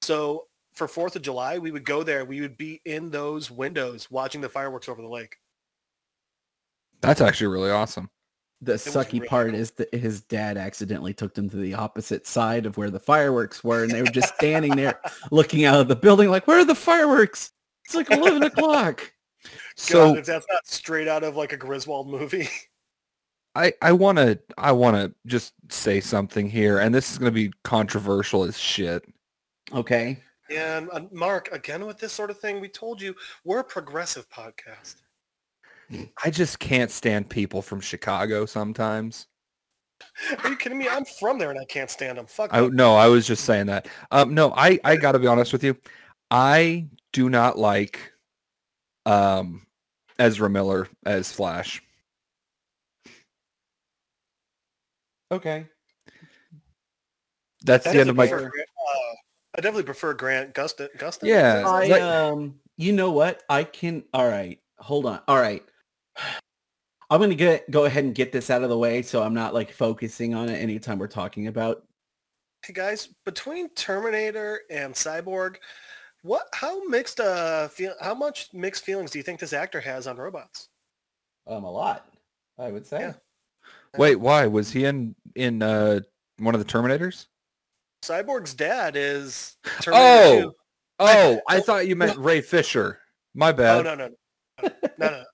So for Fourth of July, we would go there. We would be in those windows watching the fireworks over the lake. That's actually really awesome. The was sucky really part cool. is that his dad accidentally took them to the opposite side of where the fireworks were, and they were just standing there looking out of the building like, where are the fireworks? It's like 11 o'clock. So God, if that's not straight out of like a Griswold movie. I I want to I want to just say something here, and this is going to be controversial as shit. Okay. And uh, Mark, again with this sort of thing, we told you we're a progressive podcast. I just can't stand people from Chicago sometimes. Are you kidding me? I'm from there and I can't stand them. Fuck I no, I was just saying that. Um, no, I I got to be honest with you. I do not like um Ezra Miller as Flash. Okay. That's I the end of my. definitely prefer Grant- uh, I definitely prefer Grant Gustin. Gustin? Yeah, I like- um you know what? I can all right. Hold on. All right. I'm gonna get go ahead and get this out of the way so I'm not like focusing on it anytime we're talking about Hey guys, between Terminator and Cyborg, what? How mixed? Uh, feel? How much mixed feelings do you think this actor has on robots? um a lot, I would say. Yeah. Wait, why was he in in uh one of the Terminators? Cyborg's dad is Terminator 2. Oh, oh, I thought you meant Ray Fisher. My bad. Oh no no no no no!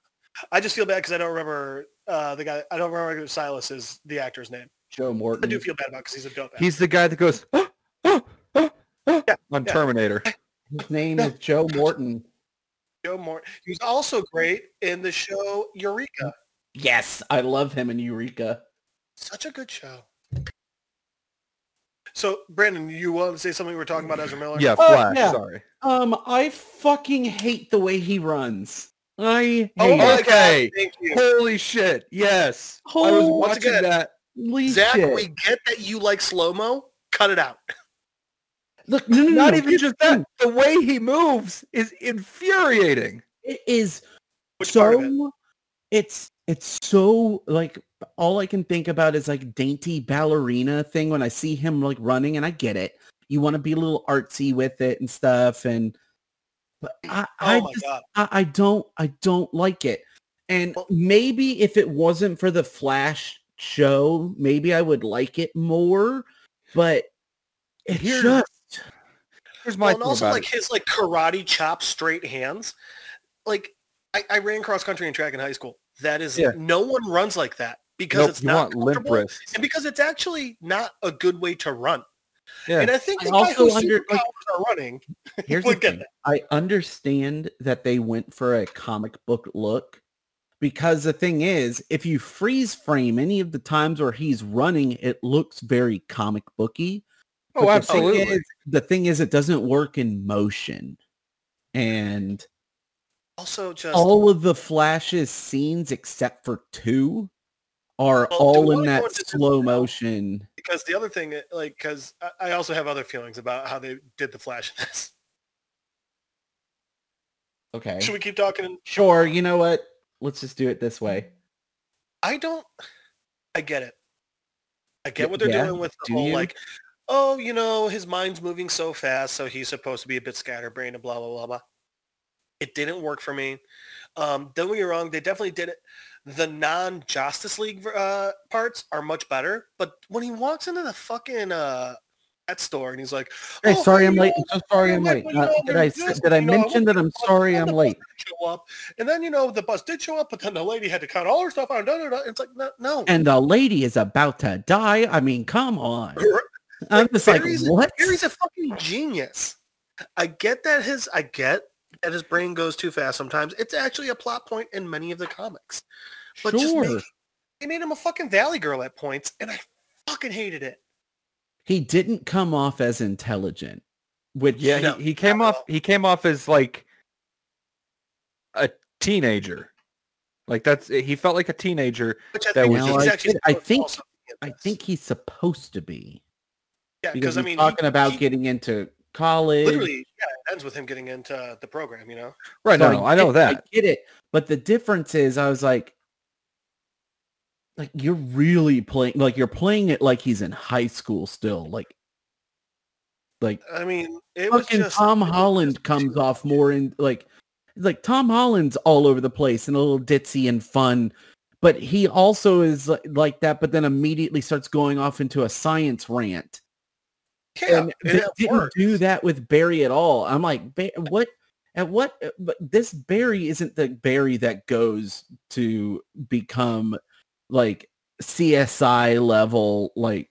I just feel bad because I don't remember uh, the guy. I don't remember Silas is the actor's name. Joe Morton. I do feel bad about because he's a dope. actor. He's the guy that goes "Ah, ah, ah, ah," on yeah. Terminator. His name is Joe Morton. Joe Morton. He was also great in the show Eureka. Yes, I love him in Eureka. Such a good show. So, Brandon, you want to say something we were talking about Ezra Miller? Yeah, Oh, Flash. yeah. Sorry. Um, I fucking hate the way he runs. I hate Oh my. Okay. God, thank you. Holy shit! Yes, I was Holy watching again, that. Zack, shit. we get that you like slow-mo. Cut it out. Look, no, no, no, Not no, even just that. The way he moves is infuriating. It is Which part of it? so it's it's so like all I can think about is like dainty ballerina thing when I see him like running and I get it. You want to be a little artsy with it and stuff and but eh, I, Oh I my just god. I, I don't I don't like it. And maybe if it wasn't for the Flash show, maybe I would like it more. But it's Here- just Here's my Well, and also about like it. his like karate chop straight hands. Like I, I ran cross country and track in high school. That is Yeah. no one runs like that because Nope, it's not comfortable and because it's actually not a good way to run. Yeah. And I think I the also under- like- are running. Here's the thing. I understand that they went for a comic book look because the thing is, if you freeze frame any of the times where he's running, it looks very comic booky. Oh, But the thing absolutely. is- the thing is, it doesn't work in motion. And Also, just all of the Flash's scenes, except for two, are Well, all in that slow motion. because the other thing, like, because I, also have other feelings about how they did the Flash in this. Okay. Should we keep talking? Sure. You know what? Let's just do it this way. I don't. I get it. I get what they're yeah, doing with the do whole you? like, oh, you know, his mind's moving so fast, so he's supposed to be a bit scatterbrained and blah blah blah blah. It didn't work for me. Um, don't get me wrong; they definitely did it. The non-Justice League uh, parts are much better, but when he walks into the fucking uh, pet store and he's like, Hey, "Oh, sorry I'm late. know, I'm so sorry I'm like, late. Uh, did I there's s- this, did I you know, mention that I'm sorry I'm late? Show up, and then you know the bus did show up, but then the lady had to count all her stuff on. Da, da, da. It's like no, no. And the lady is about to die. I mean, come on. I'm just like, Barry's, what? Barry's a fucking genius. I get that his I get that his brain goes too fast sometimes. It's actually a plot point in many of the comics. But just Sure. make, they made him a fucking Valley Girl at points, and I fucking hated it. He didn't come off as intelligent, which Yeah, No, he, he came off all. he came off as like a teenager. Like that's he felt like a teenager. Which I That think was he's just- actually I think- also I think he's supposed to be yeah, because because I he's mean, he- talking about he getting into college. literally yeah, it ends with him getting into the program. You know, Right So now, I, know get- that. I get it, but the difference is, I was like, like you're really playing, like you're playing it like he's in high school still. Like Like I mean, it was fucking just Tom Holland just comes off more in like like Tom Holland's all over the place and a little ditzy and fun, but he also is li- like that. But then immediately starts going off into a science rant. Yeah, and they didn't worked. do that with Barry at all. I'm like, what? At what? uh, But this Barry isn't the Barry that goes to become like CSI level, like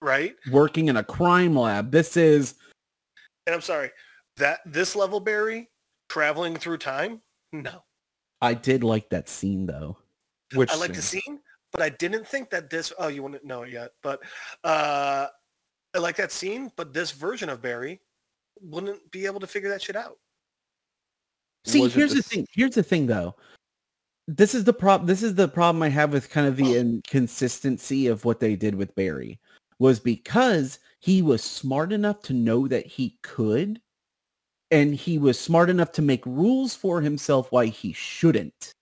right? working in a crime lab. This is And I'm sorry, that this level Barry traveling through time. No, I did like that scene though. Which I like the scene? scene, but I didn't think that this. Oh, you wouldn't know it yet, but uh, I like that scene. But this version of Barry wouldn't be able to figure that shit out. See, Was here's the s- thing. Here's the thing though. This is the problem. This is the problem I have with kind of the inconsistency of what they did with Barry was because he was smart enough to know that he could and he was smart enough to make rules for himself why he shouldn't.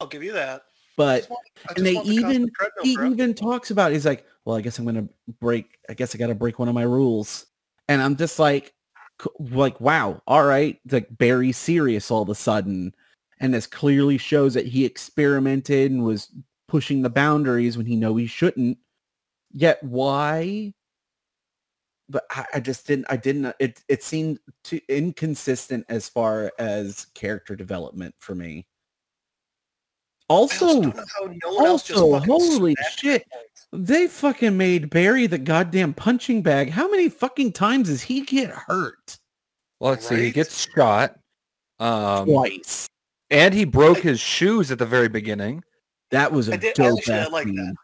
I'll give you that. But want- and they even he even talks about he's like, well, I guess I'm gonna break. I guess I got to break one of my rules, and I'm just like, like, wow, all right, like Barry serious all of a sudden, and this clearly shows that he experimented and was pushing the boundaries when he know he shouldn't. Yet why? But I, I just didn't. I didn't. It it seemed too inconsistent as far as character development for me. Also Also, don't know how no one else just also, holy shit. points. They fucking made Barry the goddamn punching bag. How many fucking times does he get hurt? Well, let's see. He gets shot. Um, Twice. And he broke I- his shoes at the very beginning. That was I a did- dope actually, I ass like that.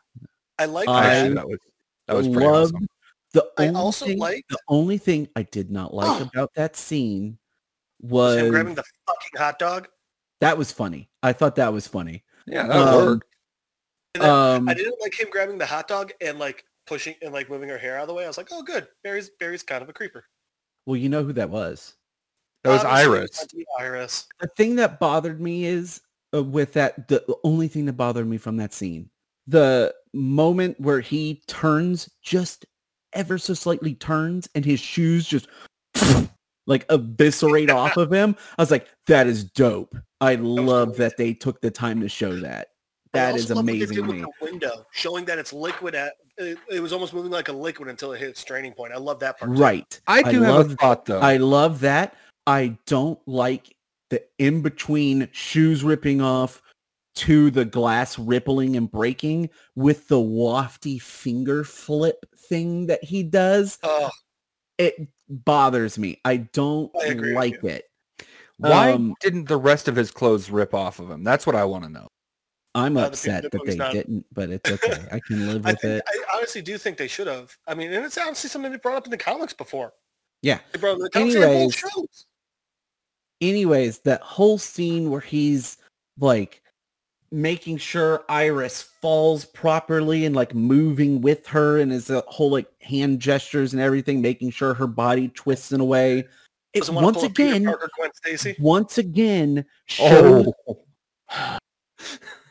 I like I that. that was that was pretty loved awesome. the I also thing, liked the only thing I did not like Oh. about that scene was was him grabbing the fucking hot dog. that was funny. I thought that was funny. Yeah, that Um, worked. Um, I didn't like him grabbing the hot dog and like pushing and like moving her hair out of the way. I was like, oh, good. Barry's Barry's kind of a creeper. well, you know who that was. That was Obviously, Iris. Iris. The thing that bothered me is uh, with that the the only thing that bothered me from that scene the moment where he turns just ever so slightly turns and his shoes just like eviscerate off of him i was like that is dope i love great. that they took the time to show that I that also is love what they amazing with The window showing that it's liquid at it, it was almost moving like a liquid until it hit its draining point. I love that part. too. right I do have love a thought though. I love that. I don't like the in between shoes ripping off to the glass rippling and breaking with the wafty finger flip thing that he does. Oh, It bothers me. I don't I like it. Why um, didn't the rest of his clothes rip off of him? That's what I want to know. I'm Uh, upset that they not- didn't, but it's okay. I can live I, with think, it. I honestly do think they should have. I mean, and it's honestly something they brought up in the comics before. Yeah. They brought up in the comics. They had both Anyways, shows. Anyways, that whole scene where he's like making sure Iris falls properly and like moving with her and his uh, whole like hand gestures and everything, making sure her body twists in a way. It, once to pull a Peter again, Parker, Gwen Stacy. once again, showed, Oh,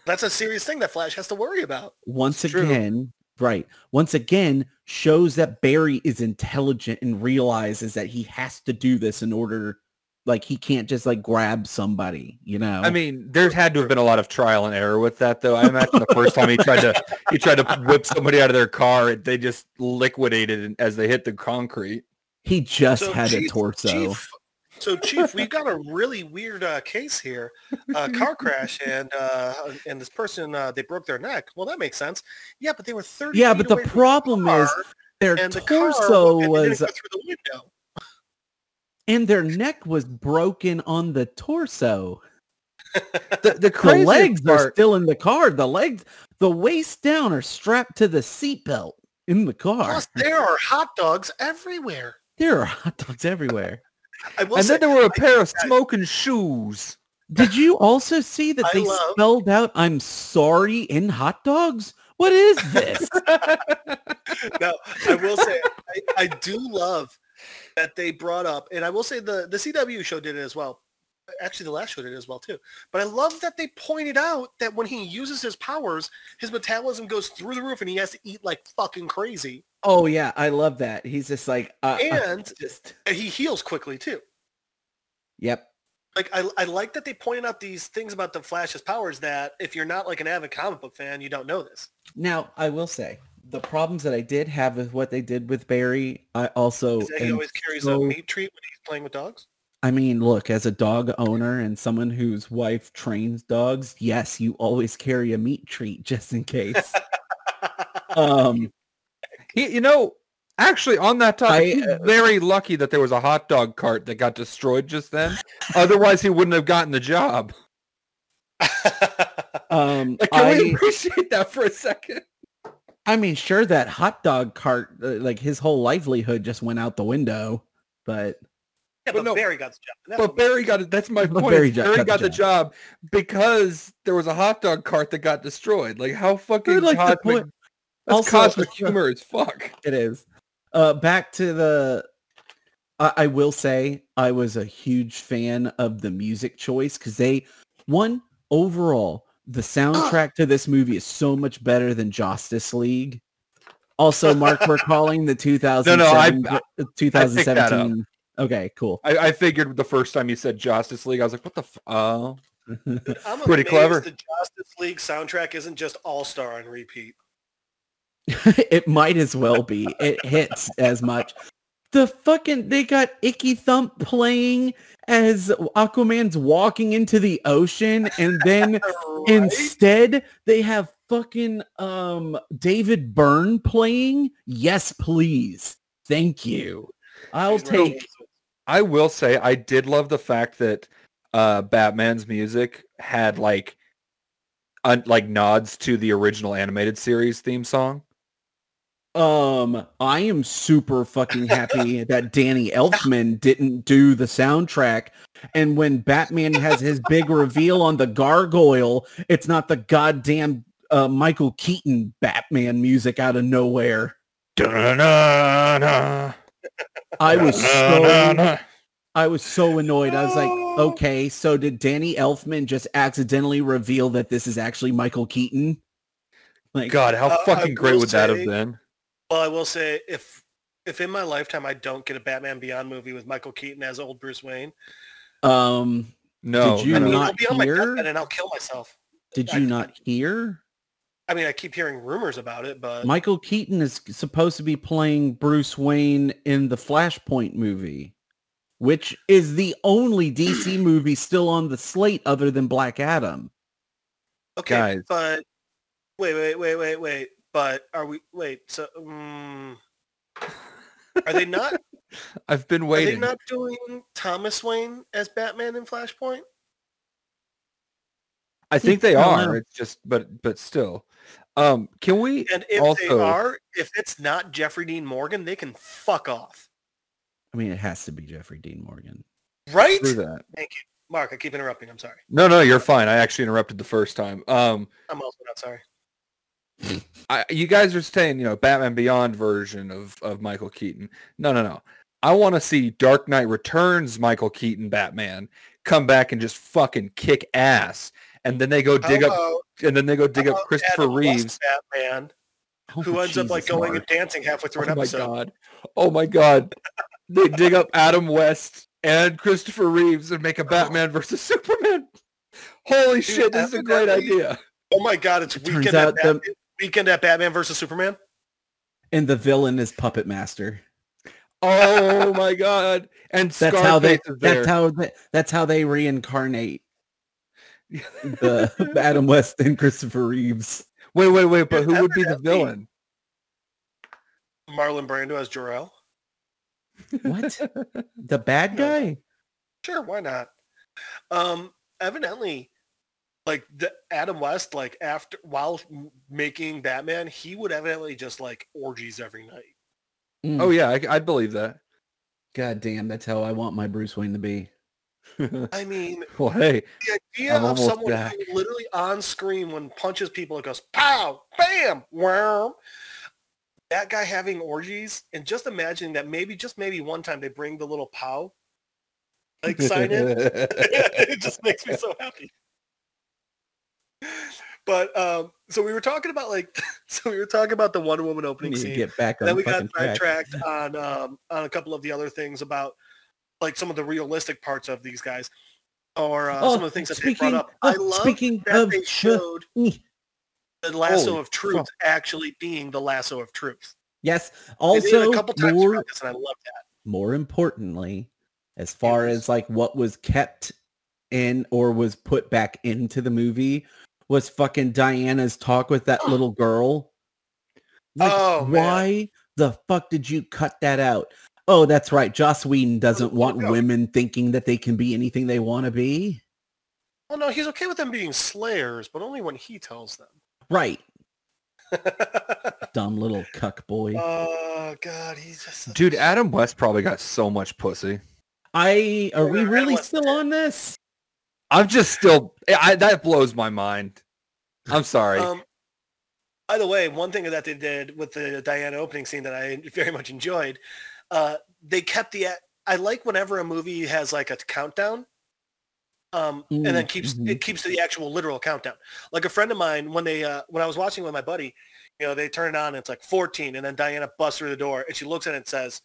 That's a serious thing that Flash has to worry about. once it's true. again, right, once again, shows that Barry is intelligent and realizes that he has to do this in order, like he can't just like grab somebody, you know? I mean, there's had to have been a lot of trial and error with that, though. I imagine the first time he tried to he tried to whip somebody out of their car, they just liquidated as they hit the concrete. he just So, had a torso. Chief, so, Chief, we've got a really weird uh, case here. A car crash, and uh, and this person uh, they broke their neck. Well, that makes sense. Yeah, but they were thirty. Yeah, feet but the away from problem car, is their and the car torso and they was didn't go through the window. And their neck was broken on the torso. The, the The legs are still in the car. The legs, the waist down are strapped to the seatbelt in the car. Plus, there are hot dogs everywhere. There are hot dogs everywhere. I will and say, then there were a pair of I- smoking shoes. Did you also see that I they love- spelled out "I'm sorry" in hot dogs? What is this? no, I will say I, I do love that they brought up, and I will say the the CW show did it as well. actually the last show did it as well too. But I love that they pointed out that when he uses his powers, his metabolism goes through the roof and he has to eat like fucking crazy. Oh yeah, I love that. He's just like uh, uh, And just and he heals quickly too. yep. Like I, I like that they pointed out these things about the Flash's powers that if you're not like an avid comic book fan, you don't know this. Now I will say the problems that I did have with what they did with Barry, I also Is that he always carries so- a meat treat when he's playing with dogs? I mean, look, as a dog owner and someone whose wife trains dogs, yes, you always carry a meat treat just in case. um, He, you know, actually on that topic, I, he's uh, very lucky that there was a hot dog cart that got destroyed just then. Otherwise, he wouldn't have gotten the job. um, Like, can we I, appreciate that for a second? I mean, sure, that hot dog cart, uh, like his whole livelihood just went out the window. But yeah, But but no, Barry got the job. that's But Barry got it. That's my But point. Barry Barry, jo- got, the job because there was a hot dog cart that got destroyed. Like how fucking like the cosmic, point- that's Also- cosmic humor as fuck. it is. Uh, back to the. I, I will say I was a huge fan of the music choice because they, one overall, the soundtrack to this movie is so much better than Justice League. Also, Mark, we're calling the 2007, I- uh, 2017. up. Okay, cool. I, I figured the first time you said Justice League, I was like, what the? F- oh, I'm Pretty clever. The Justice League soundtrack isn't just All Star on repeat. it might as well be. It hits as much. The fucking they got Icky Thump playing as Aquaman's walking into the ocean, and then Right? instead they have fucking um David Byrne playing. Yes, please. Thank you. I'll He's take. I will say I did love the fact that uh, Batman's music had like, un- like nods to the original animated series theme song. Um, I am super fucking happy that Danny Elfman didn't do the soundtrack. And when Batman has his big reveal on the gargoyle, it's not the goddamn uh, Michael Keaton Batman music out of nowhere. Da-na-na-na, I was so. I was so annoyed. I was like, okay, so did Danny Elfman just accidentally reveal that this is actually Michael Keaton? Like, God, how Uh, fucking great will would that have been? Well, I will say if if in my lifetime I don't get a Batman Beyond movie with Michael Keaton as old Bruce Wayne, um, No, Did you I mean, not I'll be on my hear? deathbed and I'll kill myself. did I- you not hear? I mean, I keep hearing rumors about it, but Michael Keaton is supposed to be playing Bruce Wayne in the Flashpoint movie, which is the only DC movie still on the slate other than Black Adam. okay, Guys. but wait, wait, wait, wait, wait. But are we? Wait, so um, are they not? I've been waiting. Are they waiting. not doing Thomas Wayne as Batman in Flashpoint? I think they are. It's just, but but still, um, can we? And if they Also- are, if it's not Jeffrey Dean Morgan, they can fuck off. I mean, it has to be Jeffrey Dean Morgan. Right? do that? Thank you. Mark, I keep interrupting. I'm sorry. No, no, you're fine. I actually interrupted the first time. Um, I'm also not sorry. I, you guys are saying, you know, Batman Beyond version of, of Michael Keaton. No, no, no. I want to see Dark Knight Returns Michael Keaton Batman come back and just fucking kick ass. And then they go dig How up, and then they go dig how up Christopher Adam Reeves. Batman, Oh, who ends up like going Mark. and dancing halfway through Oh an my god! Oh my god! They dig up Adam West and Christopher Reeves and make a oh. Batman versus Superman. Holy shit! This is a great idea. Oh my god, it's It turns weekend at, out the- Batman, weekend at Batman versus Superman. And the villain is Puppet Master. Oh my god! And That's how they is there. that's how. They, that's how they reincarnate the Adam West and Christopher Reeves. Wait, wait, wait! But who would be the villain? Marlon Brando as Jor-El. What? The bad guy? Sure, why not? Um, evidently, like the Adam West, like after while making Batman, he would evidently just like orgies every night. Mm. Oh yeah, I, I'd believe that. God damn, that's how I want my Bruce Wayne to be. I mean, well, hey, the idea I'm of someone back. who literally on screen when punches people, it goes pow, bam, wow. That guy having orgies, and just imagining that maybe, just maybe one time they bring the little pow like sign in. it just makes me so happy. But um, so we were talking about like, so we were talking about the Wonder Woman opening scene. get back on then we got sidetracked on um, on a couple of the other things about like some of the realistic parts of these guys, or uh, Oh, some of the things that they brought up. I love speaking that of they the- showed the lasso of truth actually being the lasso of truth. yes. They did it Also, a couple times more this, and I love that. more importantly, as far was- as like what was kept in or was put back into the movie was fucking Diana's talk with that little girl. Like, Oh, man. why the fuck did you cut that out? Oh, that's right. Joss Whedon doesn't want no. women thinking that they can be anything they want to be. Well, no, he's okay with them being slayers, but only when he tells them. Right. Dumb little cuck boy. oh God, he's just such Dude, Adam West probably got so much pussy. I are we really still on this? I'm just still. I, that blows my mind. I'm sorry. Um, by the way, one thing that they did with the Diana opening scene that I very much enjoyed, uh, they kept the. I like whenever a movie has like a countdown, um, and then Mm, keeps mhm. it keeps the actual literal countdown. Like a friend of mine, when they uh, when I was watching with my buddy, you know, they turn it on and it's like 14, and then Diana busts through the door and she looks at it and says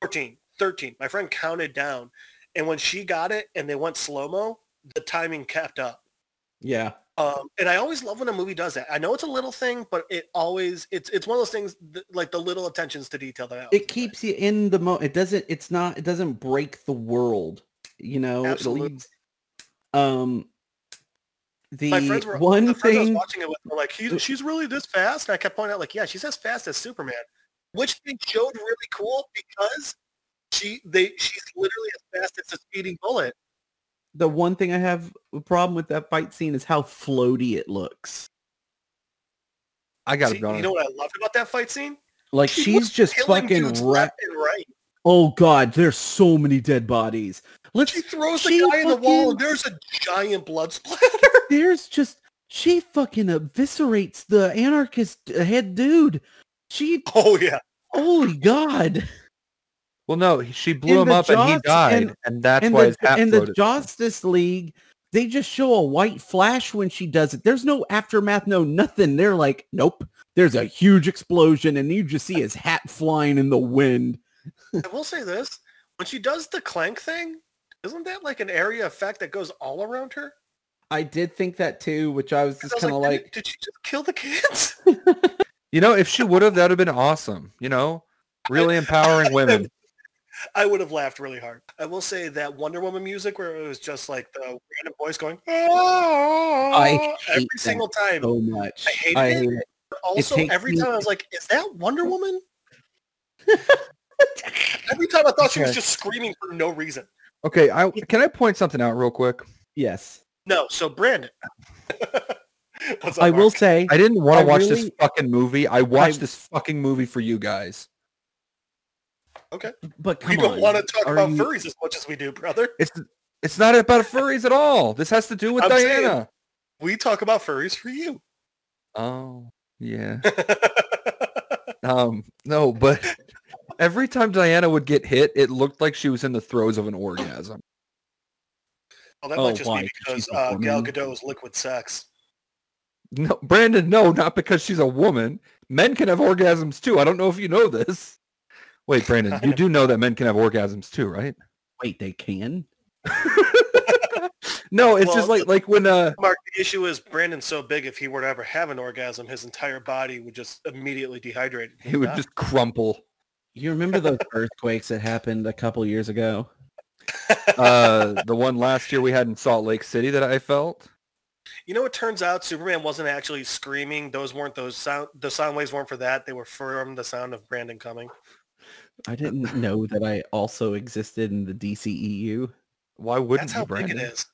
14, 13. My friend counted down, and when she got it and they went slow mo, the timing kept up. Yeah. Um, and I always love when a movie does that. I know it's a little thing, but it always it's it's one of those things that, like the little attentions to detail that I it keeps you in the mo it doesn't it's not it doesn't break the world you know Absolutely. leaves um the My friends were one the friends I was thing watching it with were like, He's, she's really this fast, and I kept pointing out like, yeah, she's as fast as Superman, which they showed really cool because she they she's literally as fast as a speeding bullet. The one thing i have a problem with that fight scene is how floaty it looks I gotta See, be honest. you know what I loved about that fight scene? like She she's just fucking ra- left and right. oh god there's so many dead bodies let's She throws the she guy in the wall, and there's a giant blood splatter. there's just she fucking eviscerates the anarchist uh, head dude she Oh yeah. holy god well, no, she blew In him the up and he died, and- and, that's and why the, his hat and the floated. Justice League, they just show a white flash when she does it. There's no aftermath, no nothing. They're like, nope. There's a huge explosion, and you just see his hat flying in the wind. I will say this: when she does the clank thing, isn't that like an area effect that goes all around her? I did think that too, which I was just kind of like, like, did, did she just kill the kids? You know, if she would have, that would have been awesome. You know, really empowering women. I would have laughed really hard. I will say that Wonder Woman music, where it was just like the random voice going, I every hate that single time. so much. I hated I it. hate it. also, takes every me- time I was like, is that Wonder Woman? every time I thought she was just screaming for no reason. Okay, I can I point something out real quick. Yes, No, so Brandon. Up, I will say. I didn't want to watch this fucking movie. I watched I- this fucking movie for you guys. But come We don't on, want to talk are about you- furries as much as we do, brother. It's it's not about furries at all. This has to do with I'm saying- Diana. We talk about furries for you. Oh yeah. Um no, but every time Diana would get hit, it looked like she was in the throes of an orgasm. Well, that Oh, might just why? be 'Cause because uh, Gal? Gadot's liquid sex. No, Brandon, no, not because she's a woman. Men can have orgasms too. I don't know if you know this. Wait, Brandon, you do know that men can have orgasms too, right? Wait, they can. no, it's just like like when uh Mark, the issue is Brandon's so big. If he were to ever have an orgasm, his entire body would just immediately dehydrate. he would just crumple. You remember those earthquakes that happened a couple years ago? Uh the one last year we had in Salt Lake City that I felt. You know, it turns out Superman wasn't actually screaming. Those weren't those sound. The sound waves weren't for that. They were from the sound of Brandon coming. I didn't know that I also existed in the DCEU. Why wouldn't That's how you, big Brandon? it is.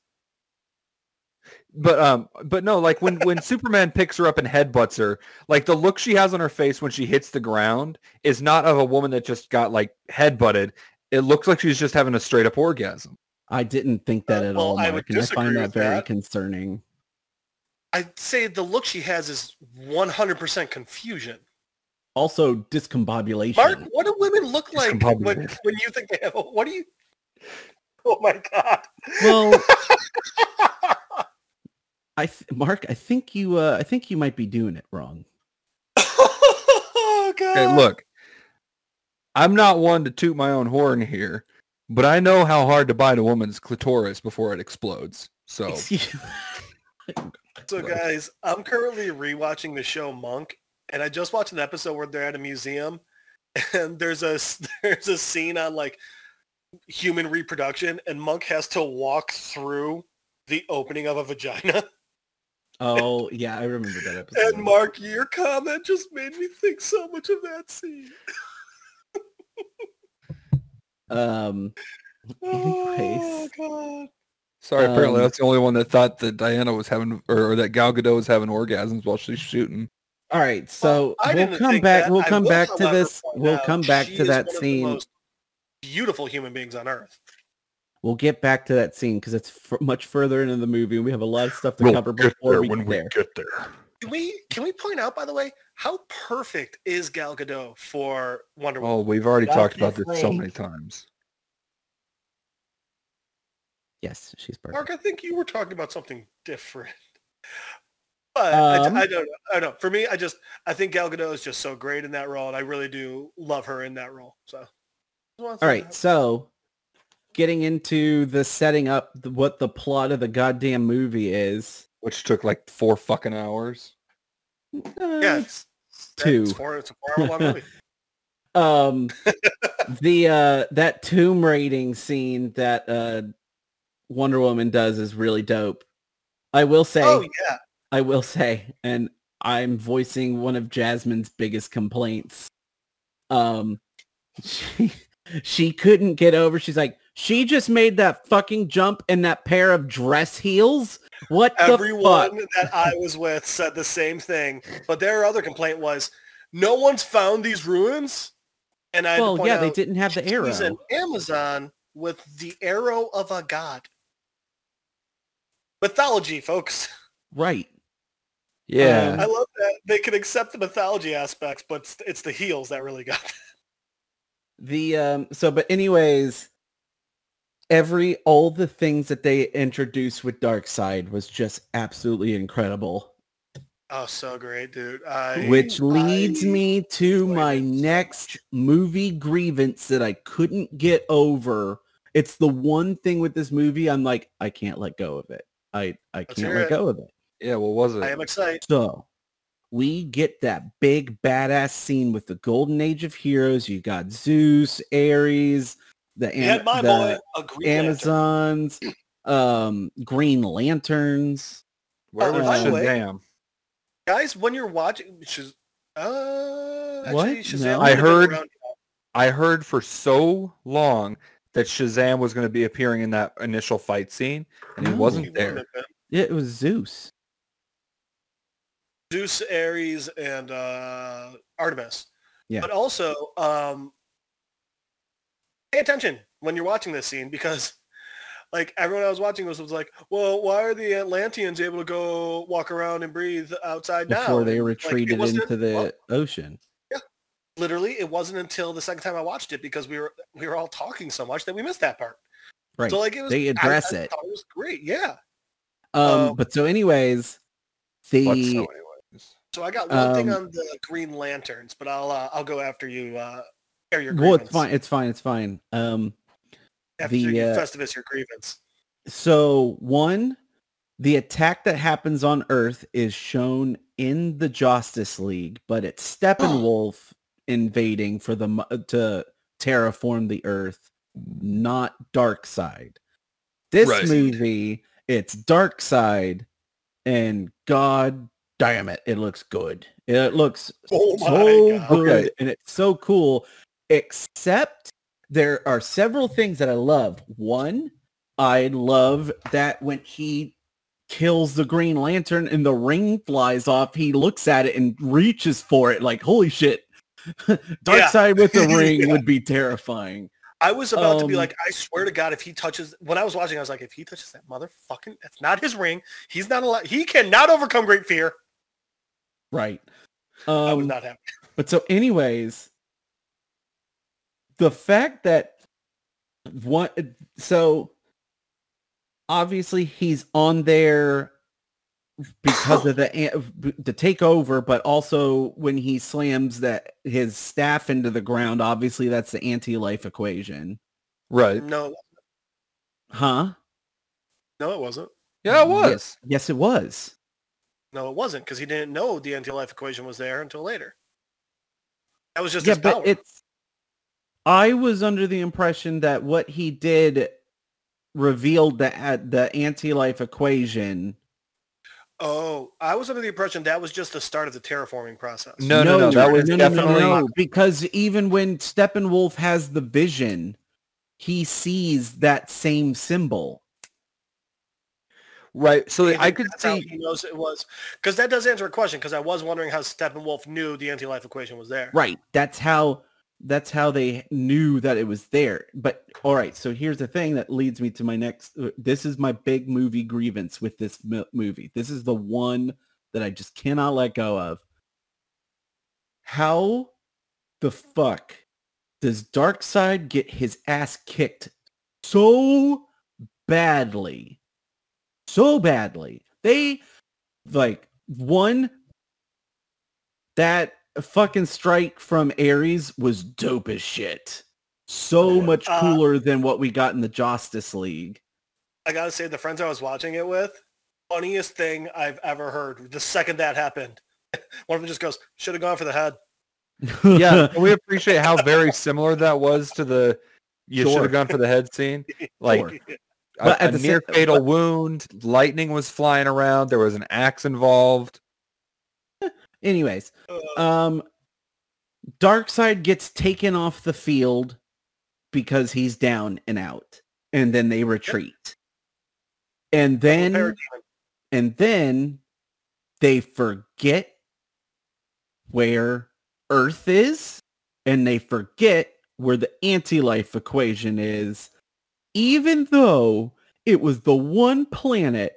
But um, but no, like when when Superman picks her up and headbutts her, like the look she has on her face when she hits the ground is not of a woman that just got like headbutted. It looks like she's just having a straight up orgasm. I didn't think that Uh, at well, all, I Mark, would and I find that with very that. concerning. I'd say the look she has is 100% confusion. Also, discombobulation. Mark, what do women look like when, Discombobulated. when you think they have? What do you? Oh my god. Well, I th- Mark, I think you uh I think you might be doing it wrong. oh god. Okay, look. I'm not one to toot my own horn here, but I know how hard to bite a woman's clitoris before it explodes. So So guys, I'm currently rewatching the show Monk, and I just watched an episode where they're at a museum, and there's a there's a scene on like human reproduction, and Monk has to walk through the opening of a vagina. oh yeah, I remember that episode. And Mark, your comment just made me think so much of that scene. um Oh god. sorry, apparently Um, that's the only one that thought that Diana was having or, or that Gal Gadot was having orgasms while she's shooting. All right, so Well, we'll come back that. we'll come back to this we'll come back to that one of the scene. most beautiful human beings on earth. We'll get back to that scene because it's f- much further into the movie and we have a lot of stuff to cover before we get there. get there. Can we can we point out by the way how perfect is Gal Gadot for Wonder oh, Woman? Oh, we've already That's talked about this so many times. Yes, she's perfect. Mark, I think you were talking about something different. But I, Um, I don't know. I don't know. For me, I just I think Gal Gadot is just so great in that role, and I really do love her in that role. So, just wanna All say right, that. so getting into the setting up the, what the plot of the goddamn movie is. Which took like four fucking hours. uh, yeah, it's, two. It's, four, it's a four-hour long movie. um the uh that tomb raiding scene that uh Wonder Woman does is really dope. I will say oh yeah, I will say and I'm voicing one of Jasmine's biggest complaints. Um she she couldn't get over she's like she just made that fucking jump in that pair of dress heels. What the everyone that I was with said the same thing. But their other complaint was, no one's found these ruins. And I Well, yeah, they didn't have the She's arrow. an Amazon with the arrow of a god. Mythology, folks. Right. Yeah. Um, I love that they can accept the mythology aspects, but it's, it's the heels that really got. The um so but anyways every all the things that they introduced with Darkseid was just absolutely incredible. Oh, so great, dude. I, Which leads I- me to my it next movie grievance that I couldn't get over. It's the one thing with this movie I'm like I can't let go of it. I I Let's can't let it. go of it. Yeah, what was it? I am excited. So we get that big badass scene with the golden age of heroes. You got Zeus, Ares, the, Am- my the boy, a Green Lantern. Amazons, um, Green Lanterns. Where Oh, was by Shazam? Guys, when you're watching, Shaz- uh, What? actually, Shazam No. I heard- I heard for so long that Shazam was going to be appearing in that initial fight scene, and he No. wasn't he wouldn't there. Yeah, it was Zeus. Zeus, Ares, and uh, Artemis. Yeah. But also, um, pay attention when you're watching this scene because, like, everyone I was watching was, was like, well, why are the Atlanteans able to go walk around and breathe outside now? Before they And, like, retreated into the well, ocean. Yeah. Literally, it wasn't until the second time I watched it because we were we were all talking so much that we missed that part. Right. So like it was They address I it. it was great. Yeah. um, um, but so anyways, the so I got one thing Um, on the Green Lanterns, but I'll uh, I'll go after you. Uh, air your well, it's fine. It's fine. It's fine. Um, After the, you uh, Festivus your grievance. So one, the attack that happens on Earth is shown in the Justice League, but it's Steppenwolf invading for the to terraform the Earth, not Darkseid. This Right. movie, it's Darkseid, and God damn it, it looks good. It looks Oh so God. good Okay. and it's so cool. Except there are several things that I love. One, I love that when he kills the Green Lantern and the ring flies off, he looks at it and reaches for it like, holy shit. Darkseid with the ring Yeah. would be terrifying. I was about to be um, like, I swear to God, if he touches when I was watching, I was like, if he touches that motherfucking, that's not his ring. He's not allowed. He cannot overcome great fear. Right. I was Um, not happy. But so anyways, the fact that one so obviously he's on there because of the an- the takeover, but also when he slams that his staff into the ground, obviously that's the anti-life equation, Right. No, huh? no, it wasn't. Yeah, it was. Yes, yes it was. No, it wasn't because he didn't know the anti-life equation was there until later. That was just yeah, his power. but it's. I was under the impression that what he did revealed the uh, the anti-life equation. oh, I was under the impression that was just the start of the terraforming process. No, no, no. That was no, no, no, definitely no, because even when Steppenwolf has the vision, he sees that same symbol. Right. So I could see. he knows it was because that does answer a question. Because I was wondering how Steppenwolf knew the anti-life equation was there. Right. That's how that's how they knew that it was there. But all right, so here's the thing that leads me to my next uh, this is my big movie grievance with this mo- movie. This is the one that I just cannot let go of. How the fuck does Darkseid get his ass kicked so badly? So badly. They like one that fucking strike from Ares was dope as shit. So much Uh, cooler than what we got in the Justice League. I gotta say, the friends I was watching it with, funniest thing I've ever heard. The second that happened, one of them just goes, "Should have gone for the head." Yeah, we appreciate how very similar that was to the. You should have gone for the head scene. Like Sure. A, But at a the sa- near fatal but- wound. Lightning was flying around. There was an axe involved. Anyways, Uh, um Darkseid gets taken off the field because he's down and out. And then they retreat. And then and then they forget where Earth is, and they forget where the anti-life equation is, even though it was the one planet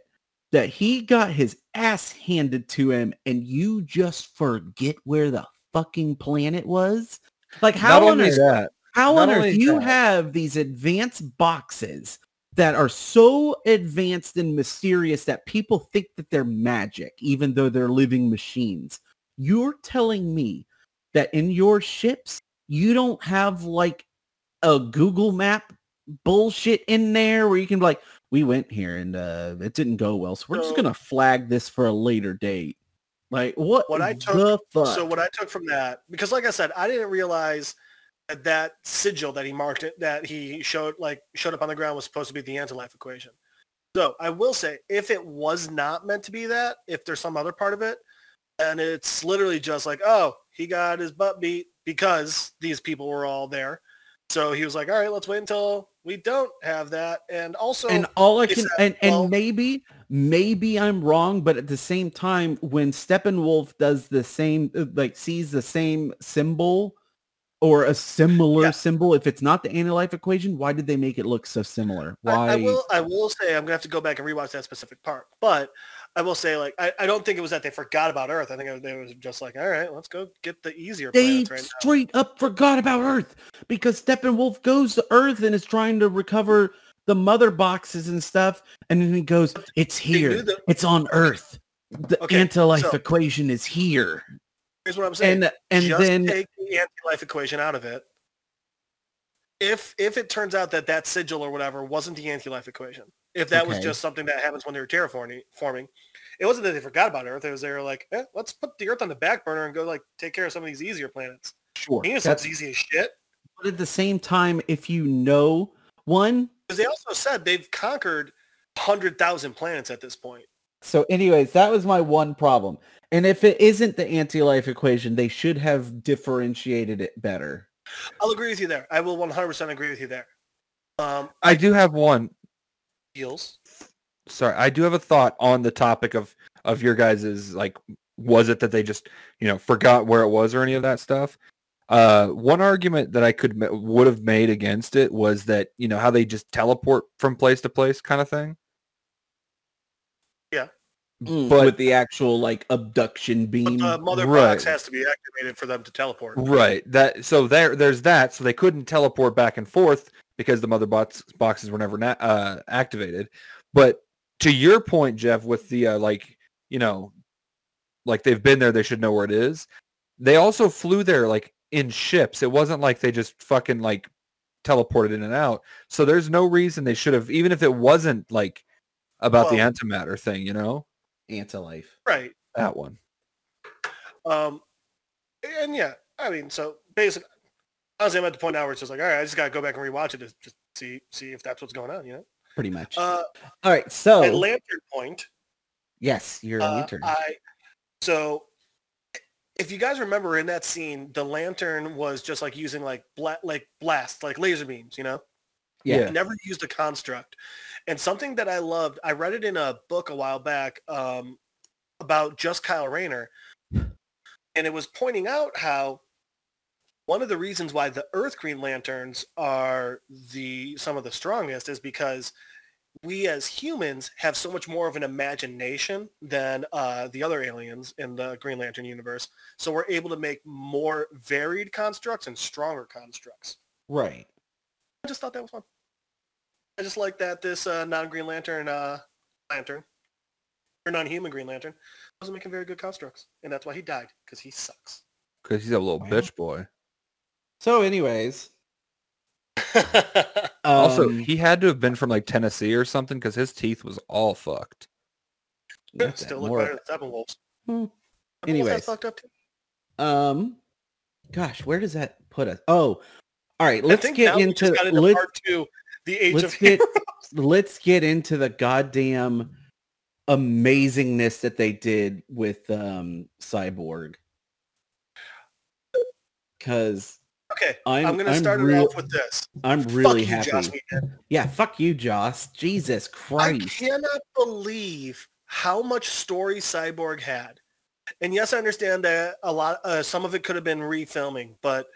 that he got his ass handed to him, and you just forget where the fucking planet was. Like how Not on earth that, how Not on earth you that- have these advanced boxes that are so advanced and mysterious that people think that they're magic, even though they're living machines. You're telling me that in your ships, you don't have like a Google map bullshit in there where you can be like, we went here and uh, it didn't go well. So we're just going to flag this for a later date. Like what, What I took- the fuck? So what I took from that, because like I said, I didn't realize that that sigil that he marked it, that he showed like showed up on the ground was supposed to be the anti-life equation. So I will say, if it was not meant to be that, if there's some other part of it, and it's literally just like, oh, he got his butt beat because these people were all there. So he was like, all right, let's wait until we don't have that. And also, and all I can that- and, and well- maybe maybe I'm wrong, but at the same time, when Steppenwolf does the same, uh, like sees the same symbol or a similar Yeah. symbol, if it's not the anti-life equation, why did they make it look so similar? I- Why? I, will. I will say I'm gonna have to go back and rewatch that specific part. But I will say, like, I, I don't think it was that they forgot about Earth. I think it, they was just like, all right, let's go get the easier they right now. straight up forgot about Earth because Steppenwolf goes to Earth and is trying to recover the mother boxes and stuff, and then he goes, "It's here. that- It's on Earth. The Okay, anti-life so- equation is here." Here's what I'm saying. And and just then take the anti-life equation out of it. If if it turns out that that sigil or whatever wasn't the anti-life equation, if that was just something that happens when they were terraforming, forming, it wasn't that they forgot about Earth. It was they were like, eh, let's put the Earth on the back burner and go like take care of some of these easier planets. sure, Venus that's easy as shit. But at the same time, if you know one, Because they also said they've conquered hundred thousand planets at this point. so anyways, that was my one problem. And if it isn't the anti-life equation, they should have differentiated it better. I'll agree with you there. I will 100% agree with you there. Um, I do have one. heels. Sorry, I do have a thought on the topic of of your guys's like, was it that they just you know forgot where it was or any of that stuff? Uh, one argument that I could would have made against it was that you know how they just teleport from place to place kind of thing. Mm, But- with the actual like abduction But beam. the mother Right. box has to be activated for them to teleport. Right. That so there there's that. So they couldn't teleport back and forth because the mother box boxes were never na- uh, activated. But to your point, Jeff, with the uh, like, you know, like they've been there, they should know where it is. They also flew there like in ships. It wasn't like they just fucking like teleported in and out. So there's no reason they should have, even if it wasn't like about the antimatter thing, you know, Anti-life. Right. that one. Um, and yeah, I mean, so basically, honestly, I'm at the point now where it's just like, all right, I just gotta go back and rewatch it to just see see if that's what's going on. You know. Pretty much. Uh, All right. So at Lantern Point, yes, you're a uh, lantern. I so if you guys remember in that scene, the lantern was just like using like bla- like blast, like laser beams. You know. yeah. yeah. never used a construct. And something that I loved, I read it in a book a while back um, about just Kyle Rayner. And it was pointing out how one of the reasons why the Earth Green Lanterns are the some of the strongest is because we as humans have so much more of an imagination than uh, the other aliens in the Green Lantern universe. So we're able to make more varied constructs and stronger constructs. Right. I just thought that was fun. I just like that this uh, non-Green Lantern uh, lantern or non-human Green Lantern wasn't making very good constructs, and that's why he died because he sucks. Because he's a little Wow. bitch boy. So, anyways, also, um, he had to have been from like Tennessee or something because his teeth was all fucked. not Still look more- better than Steppenwolf's. Hmm. Anyways. fucked up too. Um, gosh, where does that put us? Oh, all right. Let's get into, got into let, part two, the Age let's of get Heroes. let's get into the goddamn amazingness that they did with um Cyborg. Cause Okay, I'm I'm, gonna I'm start real- it off with this. I'm really Fuck you, happy. Joss Whedon. Yeah, fuck you, Joss. Jesus Christ! I cannot believe how much story Cyborg had. And yes, I understand that a lot, uh, some of it could have been refilming, but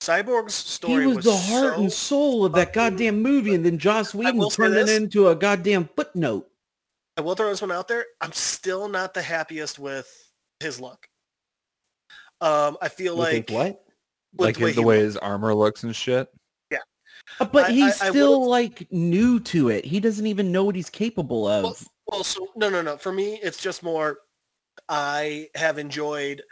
Cyborg's story he story was, the heart so, and soul of that goddamn movie, and then Joss Whedon turned it into a goddamn footnote. I will throw this one out there. I'm still not the happiest with his look. Um, I feel With his like what? like the way his, the way his armor looks and shit. Uh, But I- he's I- I still would've- like new to it. He doesn't even know what he's capable of. Well, well, so no, no, no. For me, it's just more. I have enjoyed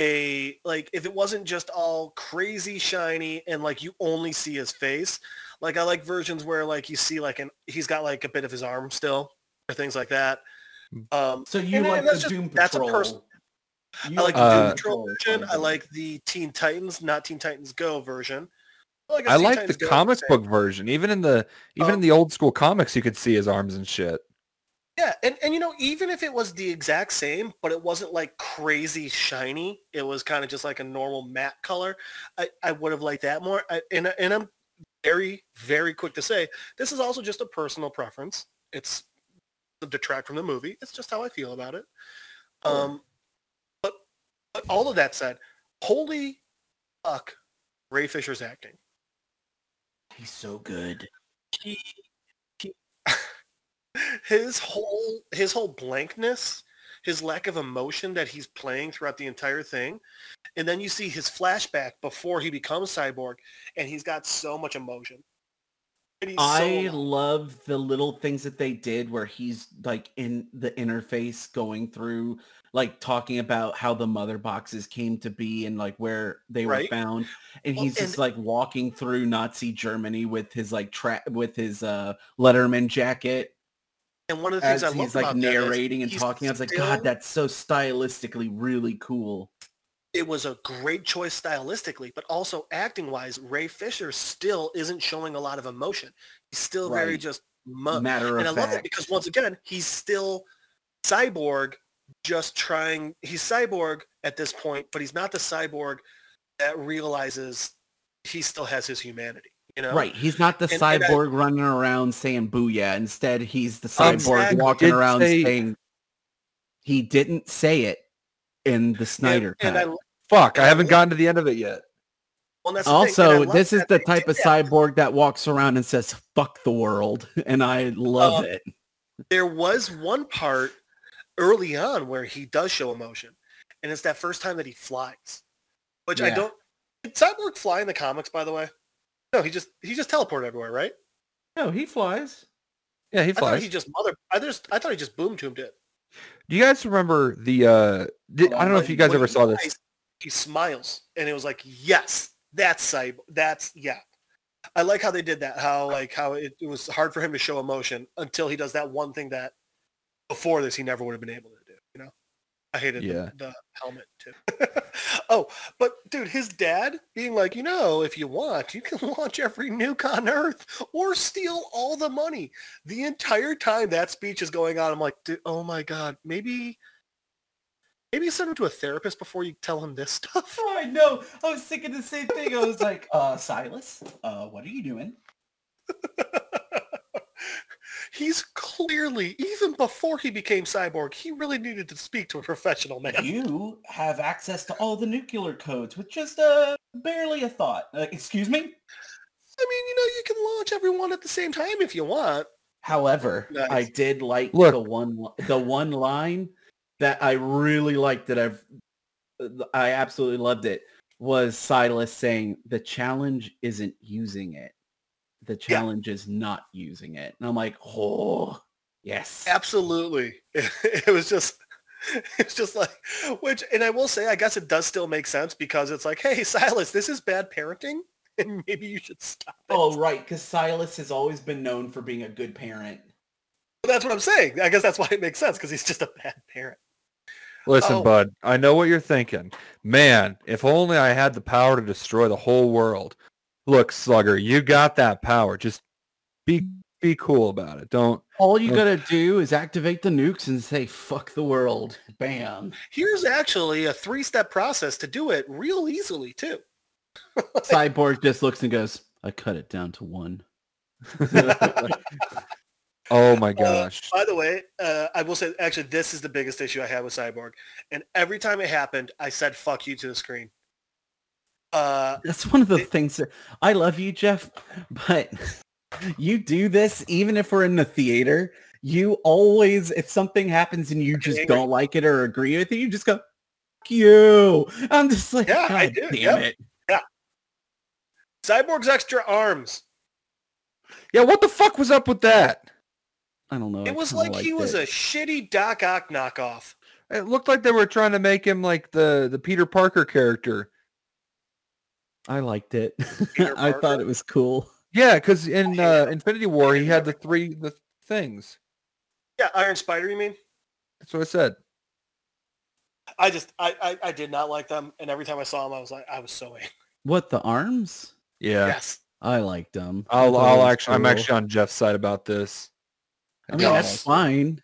a like if it wasn't just all crazy shiny and like you only see his face. Like I like versions where like you see like an he's got like a bit of his arm still or things like that. Um, so you and- like and the that's just- Doom that's a Patrol? person- You I like the Uh, Doom Patrol version. I like the Teen Titans, not Teen Titans Go version. like a I like the Go comic book version. Even in the even in Um, the old school comics, you could see his arms and shit. Yeah, and, and you know, even if it was the exact same, but it wasn't like crazy shiny, it was kind of just like a normal matte color, I, I would have liked that more. I, and, and I'm very, very quick to say, this is also just a personal preference. It's to detract from the movie. It's just how I feel about it. Um, all of that said, holy fuck, Ray Fisher's acting. He's so good. he, he his whole his whole blankness his lack of emotion that he's playing throughout the entire thing and then you see his flashback before he becomes cyborg and he's got so much emotion he's so I love the little things that they did where he's like in the interface going through like talking about how the mother boxes came to be and like where they were found and Well, he's just like walking through Nazi Germany with his like tra- with his uh Letterman jacket and one of the as things I love he's like about that is narrating and talking I was like still- god that's so stylistically really cool it was a great choice stylistically, but also acting wise, Ray Fisher still isn't showing a lot of emotion. He's still very just mum. matter and I of love it because once again, he's still cyborg, just trying. He's cyborg at this point, but he's not the cyborg that realizes he still has his humanity. You know, Right, he's not the And- and I- cyborg running around saying "booyah." Instead, he's the cyborg Exactly. walking around say- saying. He didn't say it in the Snyder and, and. I, Fuck, I I haven't love- gotten to the end of it yet. well, that's the thing, and I also, this is the type did of that. cyborg that walks around and says "fuck the world," and I love Um, it. there was one part early on where he does show emotion, and it's that first time that he flies, which I don't. Did Cyborg fly in the comics, by the way? No, he just he just teleported everywhere, right? No, he flies. Yeah, he I thought flies. he just mother. I just I thought he just boom tubed it. Do you guys remember the? uh did, I don't know if you guys ever saw this. flies, He smiles, and it was like, yes, that's cyborg. That's yeah. I like how they did that. How like how it, it was hard for him to show emotion until he does that one thing that before this he never would have been able to do. You know, I hated Yeah. the, the helmet too. oh, but dude, his dad being like, you know, if you want, you can launch every nuke on Earth or steal all the money. The entire time that speech is going on, I'm like, dude, oh my god, maybe. Maybe send him to a therapist before you tell him this stuff. Oh, I know. I was thinking the same thing. I was like, uh, Silas, uh, what are you doing? He's clearly, even before he became cyborg, he really needed to speak to a professional man. You have access to all the nuclear codes with just uh, barely a thought. Uh, excuse me? I mean, you know, you can launch everyone at the same time if you want. However, Nice. I did like Look. the one the one line that I really liked that I've I absolutely loved it was Silas saying the challenge isn't using it. The challenge is not using it. And I'm like, oh yes. Absolutely. It, was just, it's just like, which, and I will say, I guess it does still make sense because it's like, hey, Silas, this is bad parenting, and maybe you should stop it. Oh right, because Silas has always been known for being a good parent. That's what I'm saying. I guess that's why it makes sense because he's just a bad parent. Listen, Oh. bud, I know what you're thinking. Man, if only I had the power to destroy the whole world. Look, Slugger, you got that power. Just be be cool about it. Don't All you gotta do is activate the nukes and say fuck the world. Bam. Here's actually a three-step process to do it real easily too. Cyborg just looks and goes, I cut it down to one. Oh my gosh. By the way, uh, I will say, actually, this is the biggest issue I had with Cyborg. And every time it happened, I said, fuck you to the screen. Uh, That's one of the It- things that I love you, Jeff, but you do this even if we're in the theater. You always, if something happens and you just don't like it or agree with it, you just go, "Fuck you. I'm just like, Yeah, I do, damn yep. it. Cyborg's extra arms. Yeah, what the fuck was up with that? I don't know. It was like he was a shitty Doc Ock knockoff. It looked like they were trying to make him like the the Peter Parker character. I liked it. I thought it was cool. Yeah, because in uh, Infinity War he had the three the things. Yeah, Iron Spider, you mean? That's what I said. I just, I, I, I did not like them. And every time I saw them, I was like, I was so angry. What, the arms? Yeah. Yes. I liked them. I I'll I'll was actually I'm actually on Jeff's side about this. I mean, Yeah. that's fine.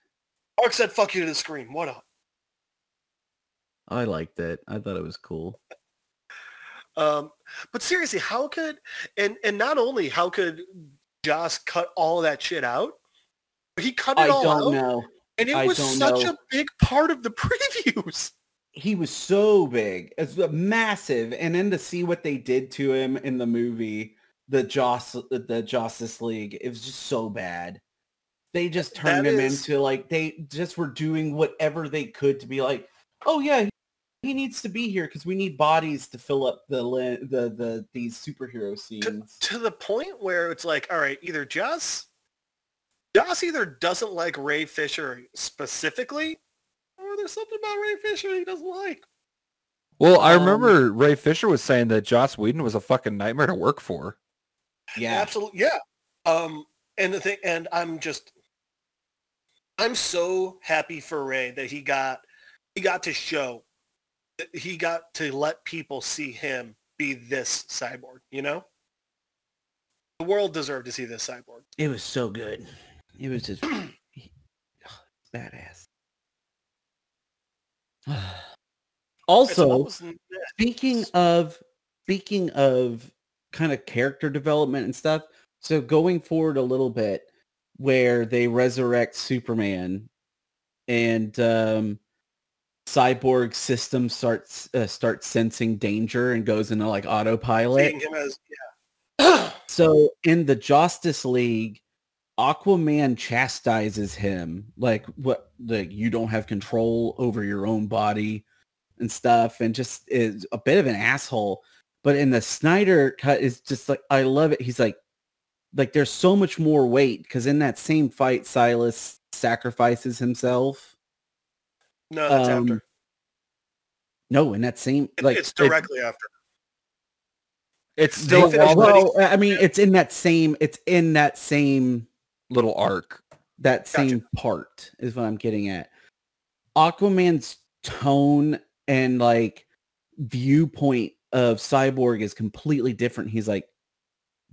Mark said, fuck you to the screen. What up? I liked it. I thought it was cool. Um, but seriously, how could, and, and not only how could Joss cut all that shit out, but he cut it I all don't out. know. And it I was such know. a big part of the previews. he was so big it's a massive and then to see what they did to him in the movie the joss the justice league it was just so bad they just turned That him is- into like they just were doing whatever they could to be like oh yeah he needs to be here because we need bodies to fill up the the the these superhero scenes to the point where it's like, all right, either Joss, Joss either doesn't like Ray Fisher specifically, or there's something about Ray Fisher he doesn't like. Well, I Um, remember Ray Fisher was saying that Joss Whedon was a fucking nightmare to work for. yeah Absolutely, yeah. Um, and the thing, and I'm just, I'm so happy for Ray that he got, he got to show, that he got to let people see him be this cyborg. You know, the world deserved to see this cyborg. it was so good it was just badass Alright, so what also? Speaking of speaking of kind of character development and stuff, so going forward a little bit where they resurrect Superman and um cyborg system starts uh, starts sensing danger and goes into like autopilot. as yeah. So in the Justice League, Aquaman chastises him like what like you don't have control over your own body and stuff and just is a bit of an asshole. But in the Snyder cut is just like I love it. He's like, like there's so much more weight because in that same fight, Silas sacrifices himself. No, that's Um, after. No, in that same like it's it- directly after. It's still finish while what the he- well, I mean, it's in that same. It's in that same little arc. that Gotcha. same part is what I'm getting at. Aquaman's tone and like viewpoint of Cyborg is completely different. He's like,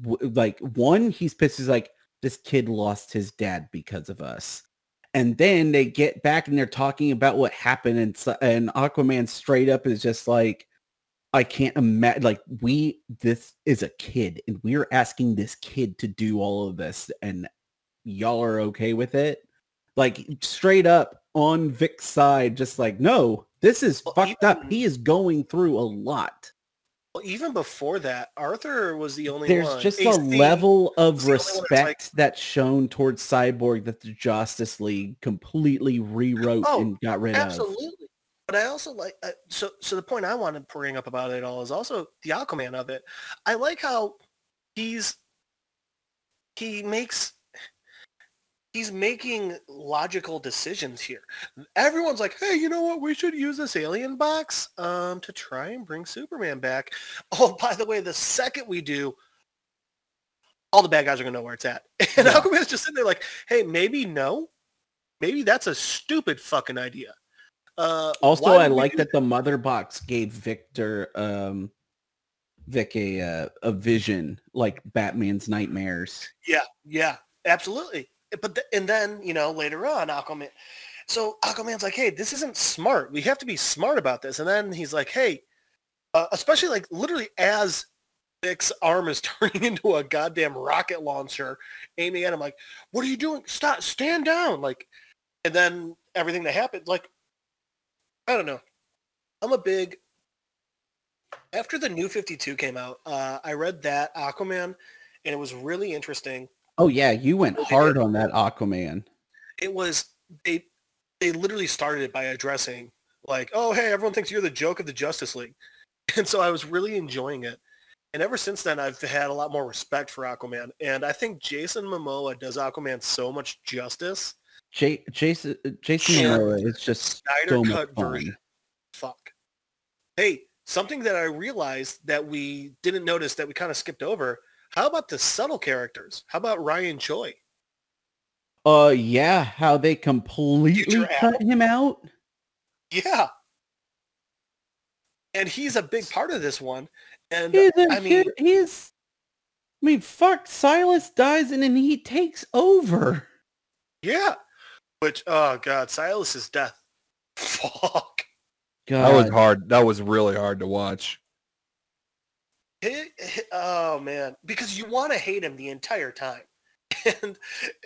w- like one, he's pissed. He's like, this kid lost his dad because of us. And then they get back and they're talking about what happened, and and Aquaman straight up is just like, I can't imagine. Like we, this is a kid, and we're asking this kid to do all of this, and y'all are okay with it. Like straight up on Vic's side, just like, no, this is Well, fucked up. He is going through a lot. Well, even before that, Arthur was the only There's one. just He's a the- level of respect like- that's shown towards Cyborg that the Justice League completely rewrote Oh, and got rid of. Absolutely. But I also like uh, so so the point I want to bring up about it all is also the Aquaman of it. I like how he's he makes he's making logical decisions here. Everyone's like, "Hey, you know what? We should use this alien box um to try and bring Superman back." Oh, by the way, the second we do all the bad guys are going to know where it's at. And Yeah. Aquaman's just sitting there like, "Hey, maybe no. Maybe that's a stupid fucking idea." Uh, Also, I like do that the mother box gave Victor um Vic a uh, a vision like Batman's nightmares. Yeah, yeah, absolutely. But and then you know later on, Aquaman. So Aquaman's like, hey, this isn't smart. We have to be smart about this. And then he's like, hey, uh, especially like literally as Dick's arm is turning into a goddamn rocket launcher, aiming at him, like, what are you doing? Stop, stand down, like. And then everything that happened, like, I don't know. I'm a big. After the new 52 came out, uh, I read that Aquaman, and it was really interesting. Oh yeah, you went hard on that Aquaman. it was they they literally started it by addressing like, oh hey, everyone thinks you're the joke of the Justice League, and so I was really enjoying it. And ever since then, I've had a lot more respect for Aquaman, and I think Jason Momoa does Aquaman so much justice. J- Jason uh, Jason. Momoa is just Snyder so much cut fun. version. Fuck. Hey, something that I realized that we didn't notice that we kind of skipped over. How about the subtle characters? How about Ryan Choi? Uh yeah, how they completely cut him out. Yeah. And he's a big part of this one. And He's a I mean, kid. He's. I mean, fuck. Silas dies and then he takes over. yeah. Which, oh God, Silas's death. Fuck. God. That was hard. That was really hard to watch. It- it- oh man, because you want to hate him the entire time. And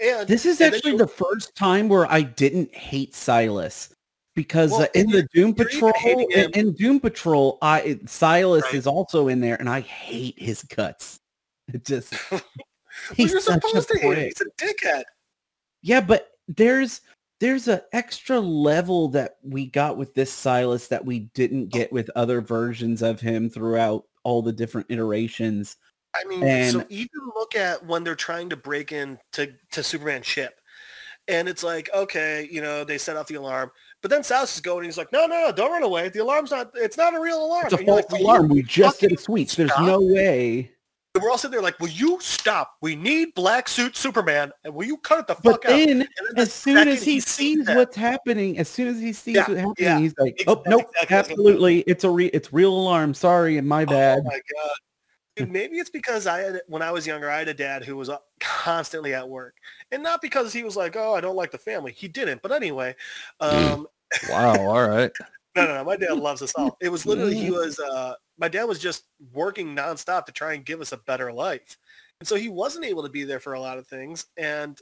and This is and actually you- the first time where I didn't hate Silas because Well, uh, in the Doom Patrol in, in Doom Patrol, I Silas Right. is also in there, and I hate his guts. It just well, he's you're supposed to hate him. He's a dickhead. Yeah, but there's there's an extra level that we got with this Silas that we didn't get with other versions of him throughout all the different iterations. I mean, so And- even look at when they're trying to break in to, to Superman's ship. And it's like, okay, you know, they set off the alarm. But then Silas is going and he's like, no, no, no, don't run away. The alarm's not, it's not a real alarm. It's a false like, alarm. We just did a sweep. There's stop?" no way. And we're all sitting there like, will you stop? We need black suit Superman. And will you cut it the But fuck out? then, And then the as soon as he sees sees that- what's happening, as soon as he sees Yeah, what's happening, yeah. he's like, Exactly, "Oh nope, exactly. Absolutely, it's a re- it's real alarm. Sorry, and my bad." Oh my god. Dude, maybe it's because I had when I was younger, I had a dad who was uh, constantly at work, and not because he was like, "Oh, I don't like the family." He didn't, but anyway, um, Wow. All right. no, no, no. My dad loves us all. It was literally he was. Uh, my dad was just working nonstop to try and give us a better life, and so he wasn't able to be there for a lot of things. And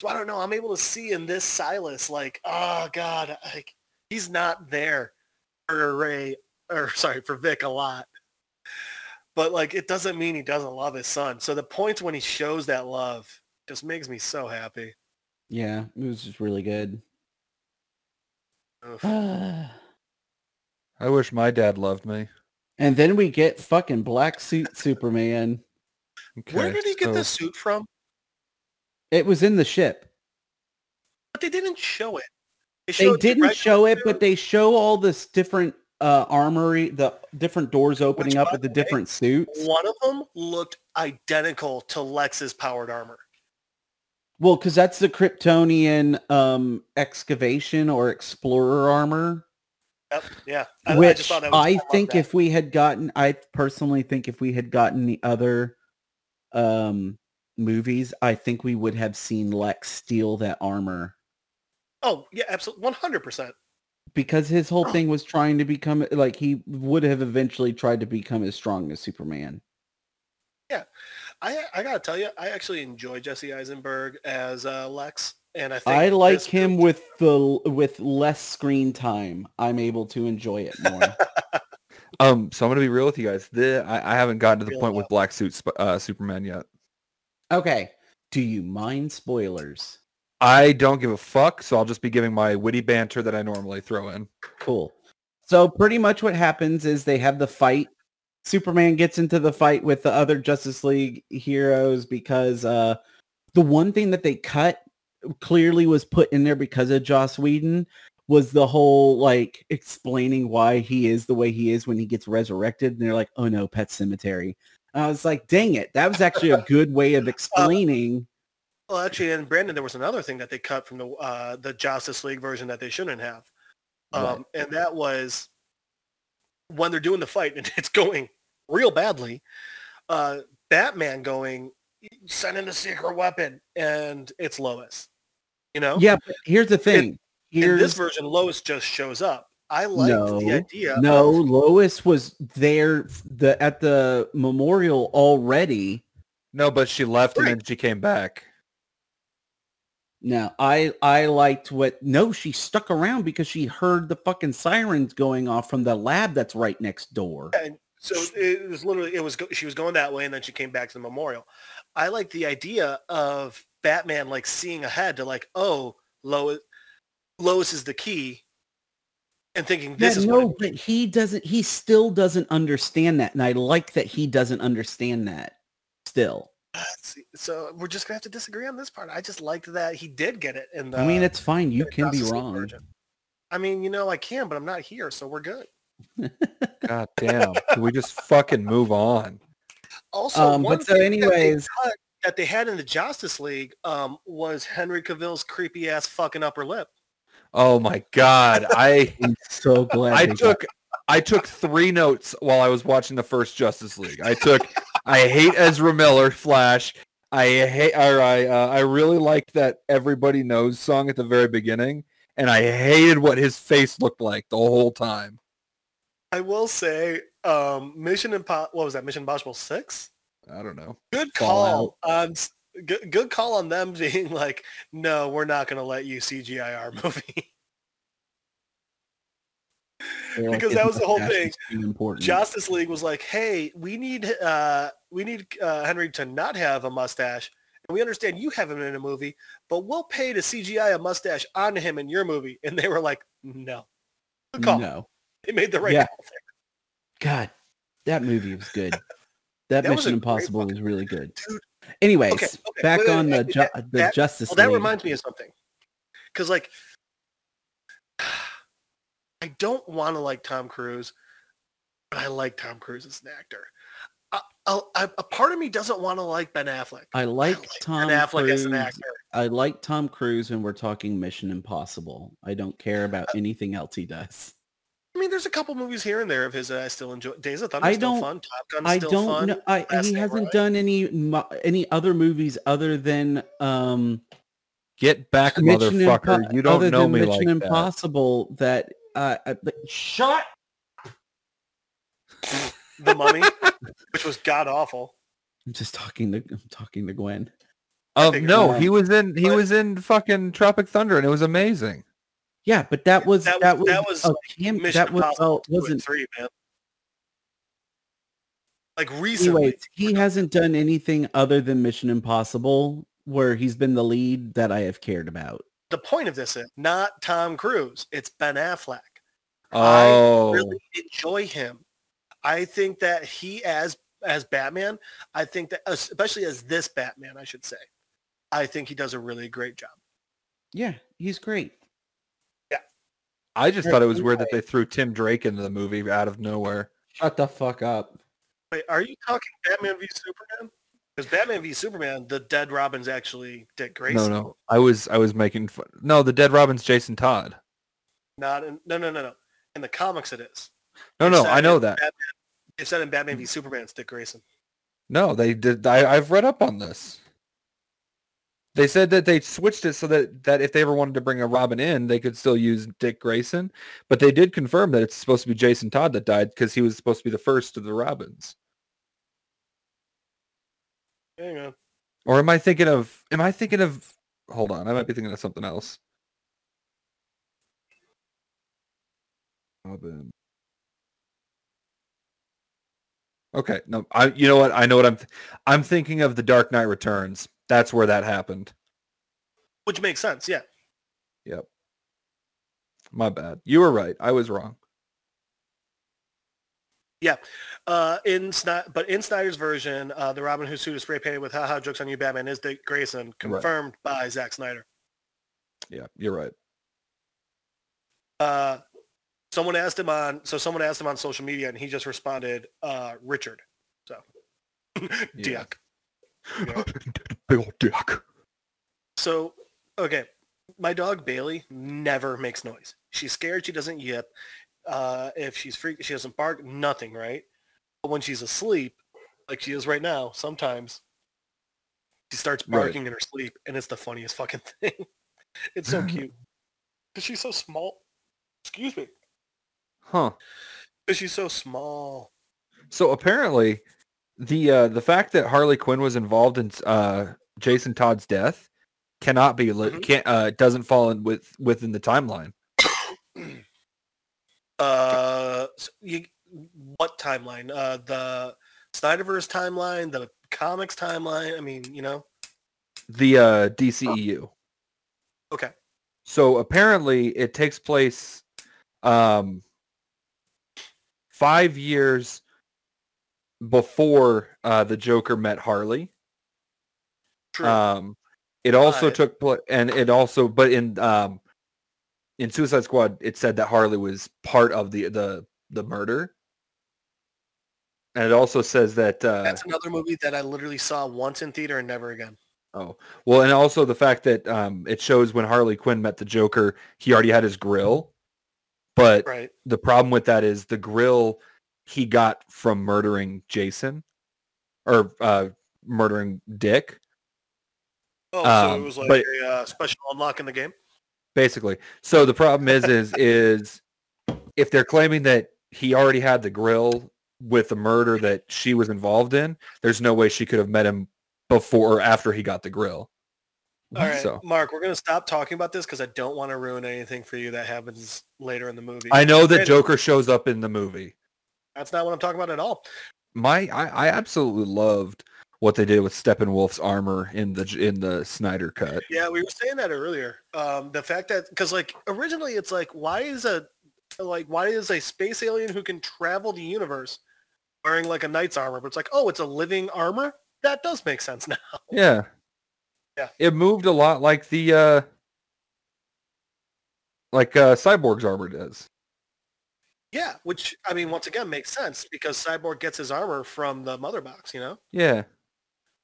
so I don't know. I'm able to see in this Silas, like, oh god, like he's not there for Ray, or sorry, for Vic a lot. But like, it doesn't mean he doesn't love his son. So the points when he shows that love just makes me so happy. Yeah, it was just really good. I wish my dad loved me. Then we get fucking black suit Superman. Where did he get so- the suit from? It was in the ship. But they didn't show it. They showed the didn't regular show it, suit. but they show all this different uh, armory, the different doors opening Which, up with the the way, different suits. One of them looked identical to Lex's powered armor. Well, because that's the Kryptonian um, excavation or explorer armor, Yep. Yeah. I, I which I, love think if we had gotten, I personally think if we had gotten the other um, movies, I think we would have seen Lex steal that armor Oh yeah, absolutely, one hundred percent. because his whole thing was trying to become like he would have eventually tried to become as strong as Superman. Yeah, I I gotta tell you, I actually enjoy Jesse Eisenberg as uh, Lex, and I think I like him movie- with the with less screen time. I'm able to enjoy it more. Um, so I'm gonna be real with you guys. The, I, I haven't gotten to the Real point with. Black Suit uh, Superman yet. okay. Do you mind spoilers? I don't give a fuck, so I'll just be giving my witty banter that I normally throw in. Cool. So pretty much what happens is they have the fight. Superman gets into the fight with the other Justice League heroes because uh, the one thing that they cut clearly was put in there because of Joss Whedon was the whole like explaining why he is the way he is when he gets resurrected. And they're like, oh no, Pet Sematary. And I was like, dang it. That was actually a good way of explaining. Well, actually, and Brandon, there was another thing that they cut from the uh, the Justice League version that they shouldn't have, um, and that was when they're doing the fight and it's going real badly. Uh, Batman going, send in the secret weapon, and it's Lois. You know, yeah, but here's the thing. In Here's this version, Lois just shows up. I liked No, the idea. No, of- Lois was there the at the memorial already. No, but she left Right. and then she came back. Now, I I liked what no, she stuck around because she heard the fucking sirens going off from the lab that's right next door. and so it was literally it was go- she was going that way, and then she came back to the memorial. I like the idea of Batman like seeing ahead to like, oh, Lois, Lois is the key, and thinking this Yeah, is no, what. but he doesn't he still doesn't understand that and I like that he doesn't understand that still. So we're just gonna have to disagree on this part. I just liked that he did get it in the. I mean, it's fine. You can be wrong. version. I mean, you know, I can, but I'm not here, so we're good. God damn. Can we just fucking move on? Also, Um, but so thing that they anyways- cut that they had in the Justice League um, was Henry Cavill's creepy ass fucking upper lip. Oh my god. I I'm so glad I they got- took I took three notes while I was watching the first Justice League. I took I hate Ezra Miller Flash. I hate or I uh, I really liked that Everybody Knows song at the very beginning and I hated what his face looked like the whole time. I will say, um, Mission Impo- what was that? Mission Impossible Six. I don't know. Good call on s- good, good call on them being like, no, we're not going to let you CGI our movie. because that was the whole thing. important. Justice League was like, hey, we need uh, we need uh, Henry to not have a mustache. And we understand you have him in a movie, but we'll pay to CGI a mustache on him in your movie. And they were like, no. Good call. No. They made the right Yeah. God, that movie was good. That, That Mission Impossible was really good. Dude, Anyways, Okay, okay, back on the ju- that- the that- Justice Well, that League. reminds me of something. Because, like, I don't want to like Tom Cruise, but I like Tom Cruise as an actor. I, I, I- a part of me doesn't want to like Ben Affleck. I like I Tom Ben Affleck Cruise. as an actor. I like Tom Cruise when we're talking Mission Impossible. I don't care about Uh, anything else he does. I mean, there's a couple movies here and there of his that I still enjoy. Days of Thunder I still don't- fun. Top Gun's I still don't fun. know. I, Last he hasn't done any any other movies other than um Get back, Mission motherfucker. Impo- you don't other know than me Mission like that. Impossible that uh, uh but- shut The Mummy, which was god awful. I'm just talking to I'm talking to Gwen. Um, figured no, he was in he But- was in fucking Tropic Thunder and it was amazing. Yeah, but that was That that was- that was a that was well, wasn't three, man. Like recently, anyways, he hasn't done anything other than Mission Impossible where he's been the lead that I have cared about. the point of this is not Tom Cruise. It's Ben Affleck. Oh, I really oh. enjoy him. I think that he as as Batman, I think that especially as this Batman, I should say, I think he does a really great job. Yeah, he's great. I just thought it was weird that they threw Tim Drake into the movie out of nowhere. Shut the fuck up. Wait, are you talking Batman v Superman? Because Batman v Superman, the dead Robin's actually Dick Grayson. No, no, I was I was making fun. No, the Dead Robin's Jason Todd. Not in, no, no, no, no. In the comics, it is. No, They no, I know that. Batman, they said in Batman v Superman, it's Dick Grayson. No, they did. I, I've read up on this. They said that they switched it so that, that if they ever wanted to bring a Robin in, they could still use Dick Grayson. But they did confirm that it's supposed to be Jason Todd that died because he was supposed to be the first of the Robins. Hang on. Or am I thinking of? Am I thinking of? Hold on, I might be thinking of something else. Robin. Okay, no, I. You know what? I know what I'm. Th- I'm thinking of the Dark Knight Returns. That's where that happened. Which makes sense, yeah. Yep. My bad. You were right. I was wrong. Yeah, uh, in Snyder, but in Snyder's version, uh, the Robin whose suit is spray painted with "haha jokes on you, Batman" is Dick Grayson, confirmed by Zack Snyder. Yeah, you're right. Uh, someone asked him on, so someone asked him on social media, and he just responded, uh, "Richard." So. Yeah. Big old dick. So, okay, my dog Bailey never makes noise. She's scared. She doesn't yip. Uh, if she's freaked, she doesn't bark. Nothing, right? But when she's asleep, like she is right now, sometimes she starts Right. barking in her sleep, and it's the funniest fucking thing. it's so cute because she's so small. Excuse me, Huh. because she's so small. So apparently, the uh, the fact that Harley Quinn was involved in uh, Jason Todd's death cannot be Mhm. can't uh, doesn't fall in with within the timeline. Uh, s- you, what timeline? Uh, the Snyderverse timeline, the comics timeline. I mean, you know. The uh, DCEU. Okay. So apparently, it takes place um, five years before uh, the Joker met Harley. True. Um, it also took place, and it also, but in um, in Suicide Squad, it said that Harley was part of the the the murder, and it also says that uh, That's another movie that I literally saw once in theater and never again. oh well, and also the fact that um, it shows when Harley Quinn met the Joker, he already had his grill, but Right. the problem with that is the grill he got from murdering Jason or uh, murdering Dick. Oh, so Um, it was like but- a uh, special unlock in the game. basically. So the problem is, is, is if they're claiming that he already had the grill with the murder that she was involved in, there's no way she could have met him before or after he got the grill. All right, So Mark, we're gonna stop talking about this because I don't want to ruin anything for you that happens later in the movie. I know that Joker shows up in the movie. That's not what I'm talking about at all. My, I, I absolutely loved what they did with Steppenwolf's armor in the in the Snyder cut. Yeah, we were saying that earlier. Um, the fact that because like originally it's like why is a like why is a space alien who can travel the universe wearing like a knight's armor? But it's like oh, it's a living armor. That does make sense now. Yeah. Yeah. It moved a lot like the uh like uh Cyborg's armor does. Yeah, which I mean, once again, makes sense because Cyborg gets his armor from the mother box. You know. Yeah.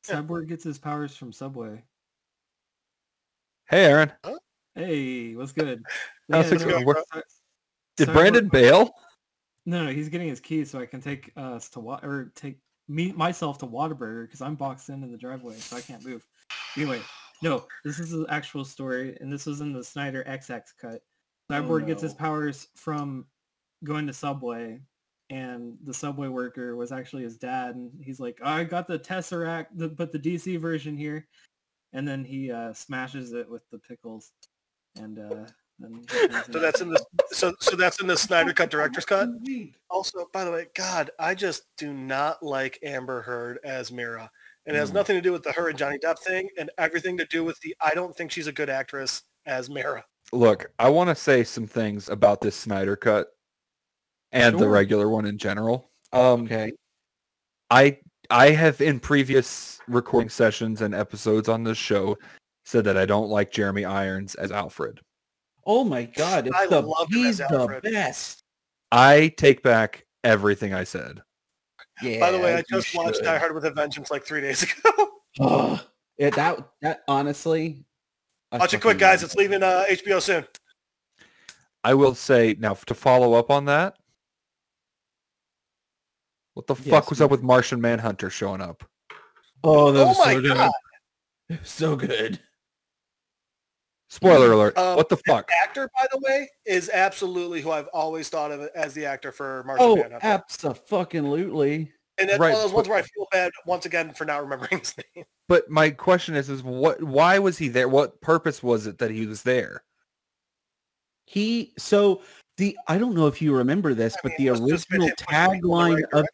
Yeah. Cyborg gets his powers from Subway. Hey Aaron. Hey, what's good? How's it so- going? Where- Did Cyborg- Brandon bail? No, no, he's getting his keys so I can take us to wa- or take me myself to Whataburger because I'm boxed in in the driveway so I can't move. Anyway, no, this is the actual story, and this was in the Snyder XX cut. Oh, Cyborg gets his powers from going to Subway, and the Subway worker was actually his dad, and he's like, "I got the Tesseract, the, but the DC version here," and then he uh, smashes it with the pickles, and uh, then he turns So that's in the so so that's in the Snyder Cut director's cut. Also, by the way, God, I just do not like Amber Heard as Mera. And it has Mm. nothing to do with the her and Johnny Depp thing, and everything to do with the I don't think she's a good actress as Mera. Look, I want to say some things about this Snyder cut and the regular one in general. Um Okay. I I have in previous recording sessions and episodes on this show said that I don't like Jeremy Irons as Alfred. Oh my god, it's I the love he's the best. I take back everything I said. Yeah. By the way, I you just watched should. Die Hard with a Vengeance like three days ago. Ugh. Yeah, that that honestly. I Watch it quick, guys. love It's leaving uh, HBO soon. I will say now to follow up on that. What the Yes, fuck was up with Martian Manhunter showing up? Oh, that Oh was my so good. God. It so good. Spoiler alert. Um, what the fuck? Actor, by the way, is absolutely who I've always thought of as the actor for Martian Manhunter. Oh, Manhunter. absolutely. and that's right, one of those ones where I feel bad once again for not remembering his name. But my question is, is what? Why was he there? What purpose was it that he was there? He so the I don't know if you remember this, I but mean, the it was just been original him pushing people in the tagline right of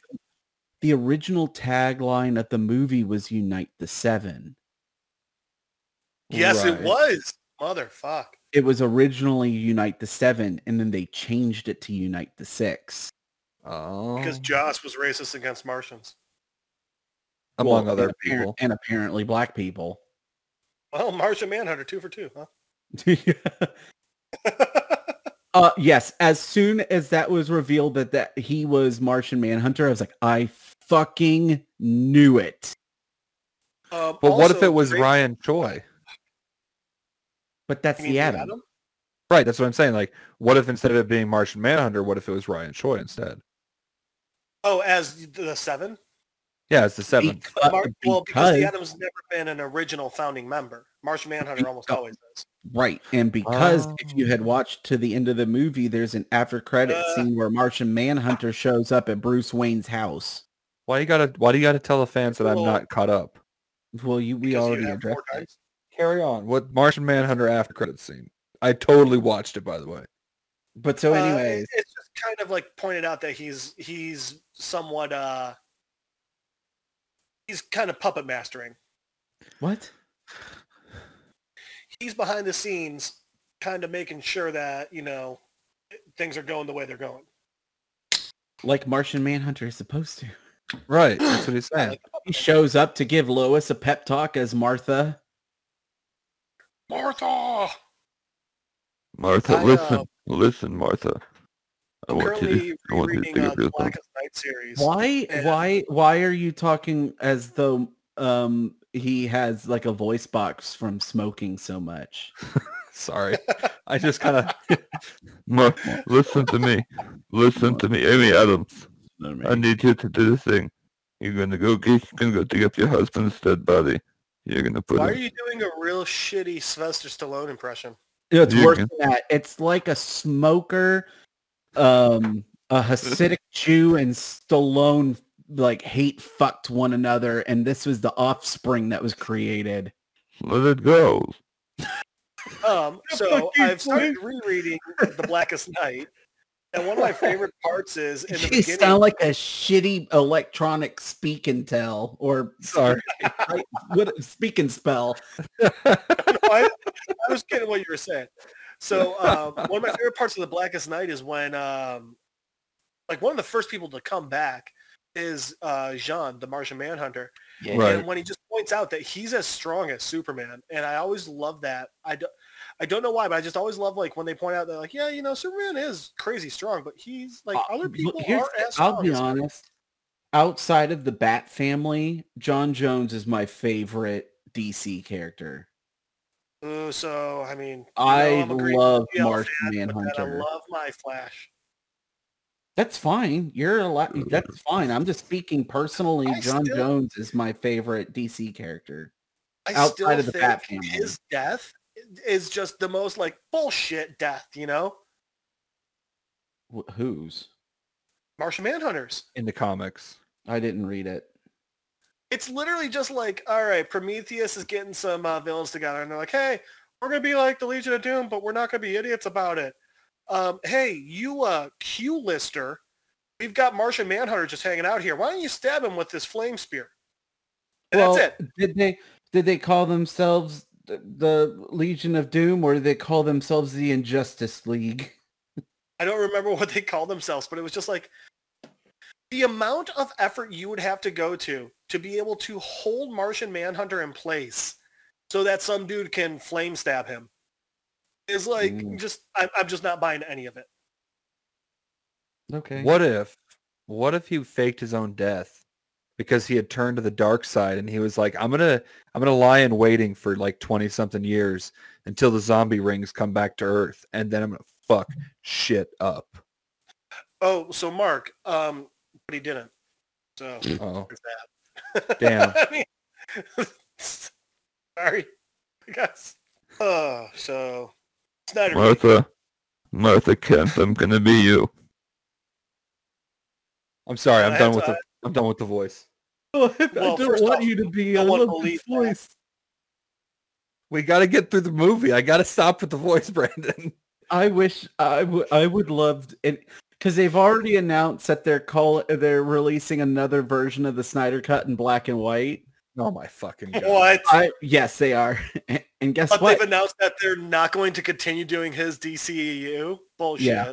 the original tagline of the movie was "Unite the Seven. Yes, it Right. was. Motherfuck. It was originally "Unite the Seven, and then they changed it to "Unite the Six. Oh, Because Joss was racist against Martians. among Well, other and appar- people. and apparently black people. Well, Martian Manhunter, two for two, huh? Uh, yes. As soon as that was revealed that that he was Martian Manhunter, I was like, I fucking knew it. um, But what if it was great- Ryan Choi? But that's you the the Atom. Atom? Right, that's what I'm saying. Like, what if instead of it being Martian Manhunter, what if it was Ryan Choi instead? Oh, as the seven? Yeah, it's the seven. Because, Mar- well, because the Atom's never been an original founding member. Martian Manhunter almost always is. Right, and because if you had Oh. watched to the end of the movie, there's an after credit Uh. scene where Martian Manhunter shows up at Bruce Wayne's house. Why you gotta? Why do you gotta tell the fans that I'm not caught up? Well, you we Because already have addressed it. Carry on. What Martian Manhunter after credit scene? I totally watched it, by the way. But so, Uh, anyways, it- it's just kind of like pointed out that he's he's somewhat uh he's kind of puppet mastering. what? He's behind the scenes, kind of making sure that you know things are going the way they're going. Like Martian Manhunter is supposed to. Right, that's what he's Yeah, saying. He shows up to give Lois a pep talk as Martha. Martha. Martha, I, listen, uh, listen, Martha. I want you to, I want you to rereading think uh, of the this. Blackest Night series. Why? And- Why? Why are you talking as though um he has like a voice box from smoking so much? Sorry, I just kind of. Listen to me. Listen to me. Amy Adams, I need you to do this thing. You're gonna go get, you're gonna go dig up your husband's dead body. You're gonna put Why are you doing a real shitty Sylvester Stallone impression? It's You worse can- than that. It's like a smoker, um, a Hasidic Jew, and Stallone like hate fucked one another, and this was the offspring that was created. let it go. Um, so I've started rereading The Blackest Night, and one of my favorite parts is in the You beginning. sound like a shitty electronic speak and tell, or Sorry. what speak and spell. I, I was getting what you were saying. So um, one of my favorite parts of The Blackest Night is when, um, like, one of the first people to come back is uh, J'onn, the Martian Manhunter, Right. and when he just points out that he's as strong as Superman, and I always love that. I don't, I don't know why, but I just always love like when they point out that like, yeah, you know, Superman is crazy strong, but he's like Uh, other people aren't as strong. I'll be honest. Outside of the Bat family, J'onn J'onzz is my favorite DC character. Ooh, so I mean, I I'm a great love Martian then I Manhunter. love my Flash. That's fine. You're a lot. That's fine. I'm just speaking personally. I John still- Jones is my favorite DC character. I Outside still of the think Bat family. his death is just the most like bullshit death, you know? Wh- whose? Martian Manhunters. in the comics. I didn't read it. It's literally just like, all right, Prometheus is getting some uh, villains together, and they're like, hey, we're gonna be like the Legion of Doom, but we're not gonna be idiots about it. Um, hey, you uh, Q lister, we've got Martian Manhunter just hanging out here. Why don't you stab him with this flame spear? And well, that's it. did they did they call themselves th- the Legion of Doom or did they call themselves the Injustice League? I don't remember what they called themselves, but it was just like, the amount of effort you would have to go to to be able to hold Martian Manhunter in place so that some dude can flame stab him is like Mm. just I'm, I'm just not buying any of it. Okay. What if, what if he faked his own death because he had turned to the dark side and he was like, I'm gonna, I'm gonna lie in waiting for like twenty something years until the zombie rings come back to Earth, and then I'm gonna fuck shit up. Oh, so Mark, um, but he didn't. So Oh, that. Damn. I mean, sorry, guys. Oh, so Snyder. Cut. Martha, Martha Kent, I'm gonna be you. I'm sorry. I'm I done with to- the, I'm done with the voice. I don't want off, you to be. I I want love to this believe that. voice. We got to get through the movie. I got to stop with the voice, Brandon. I wish I would. I would love it because they've already announced that they're call they're releasing another version of the Snyder Cut in black and white. Oh my fucking god. What? I yes, they are. And, and guess But what? they've announced that they're not going to continue doing his DCEU. Bullshit. Yeah.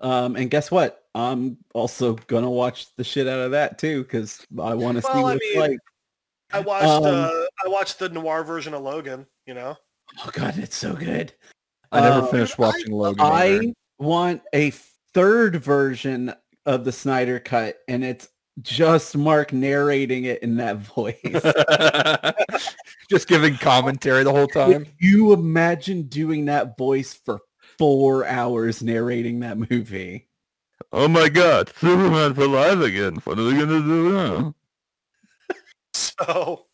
Um, and guess what? I'm also gonna watch the shit out of that too because I want to see Well, I what it's mean, like. I watched Um, uh, I watched the noir version of Logan, you know. Oh god, it's so good. I never Uh, finished watching love- Logan. I either. want a third version of the Snyder Cut, and it's just Mark narrating it in that voice. Just giving commentary the whole time. If you imagine doing that voice for four hours narrating that movie? Oh my god, Superman's alive again. What are we gonna do now? So,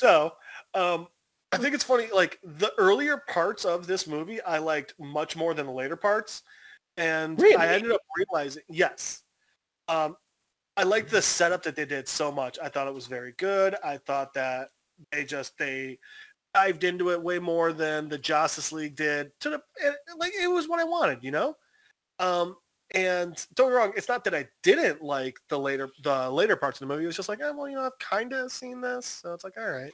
so, um, I think it's funny. Like the earlier parts of this movie, I liked much more than the later parts, and Really? I ended up realizing, yes, um, I liked the setup that they did so much. I thought it was very good. I thought that they just they dived into it way more than the Justice League did. To the and, like it was what I wanted, you know. Um, and don't get wrong, it's not that I didn't like the later the later parts of the movie. It was just like, eh, well, you know, I've kind of seen this, so it's like, all right.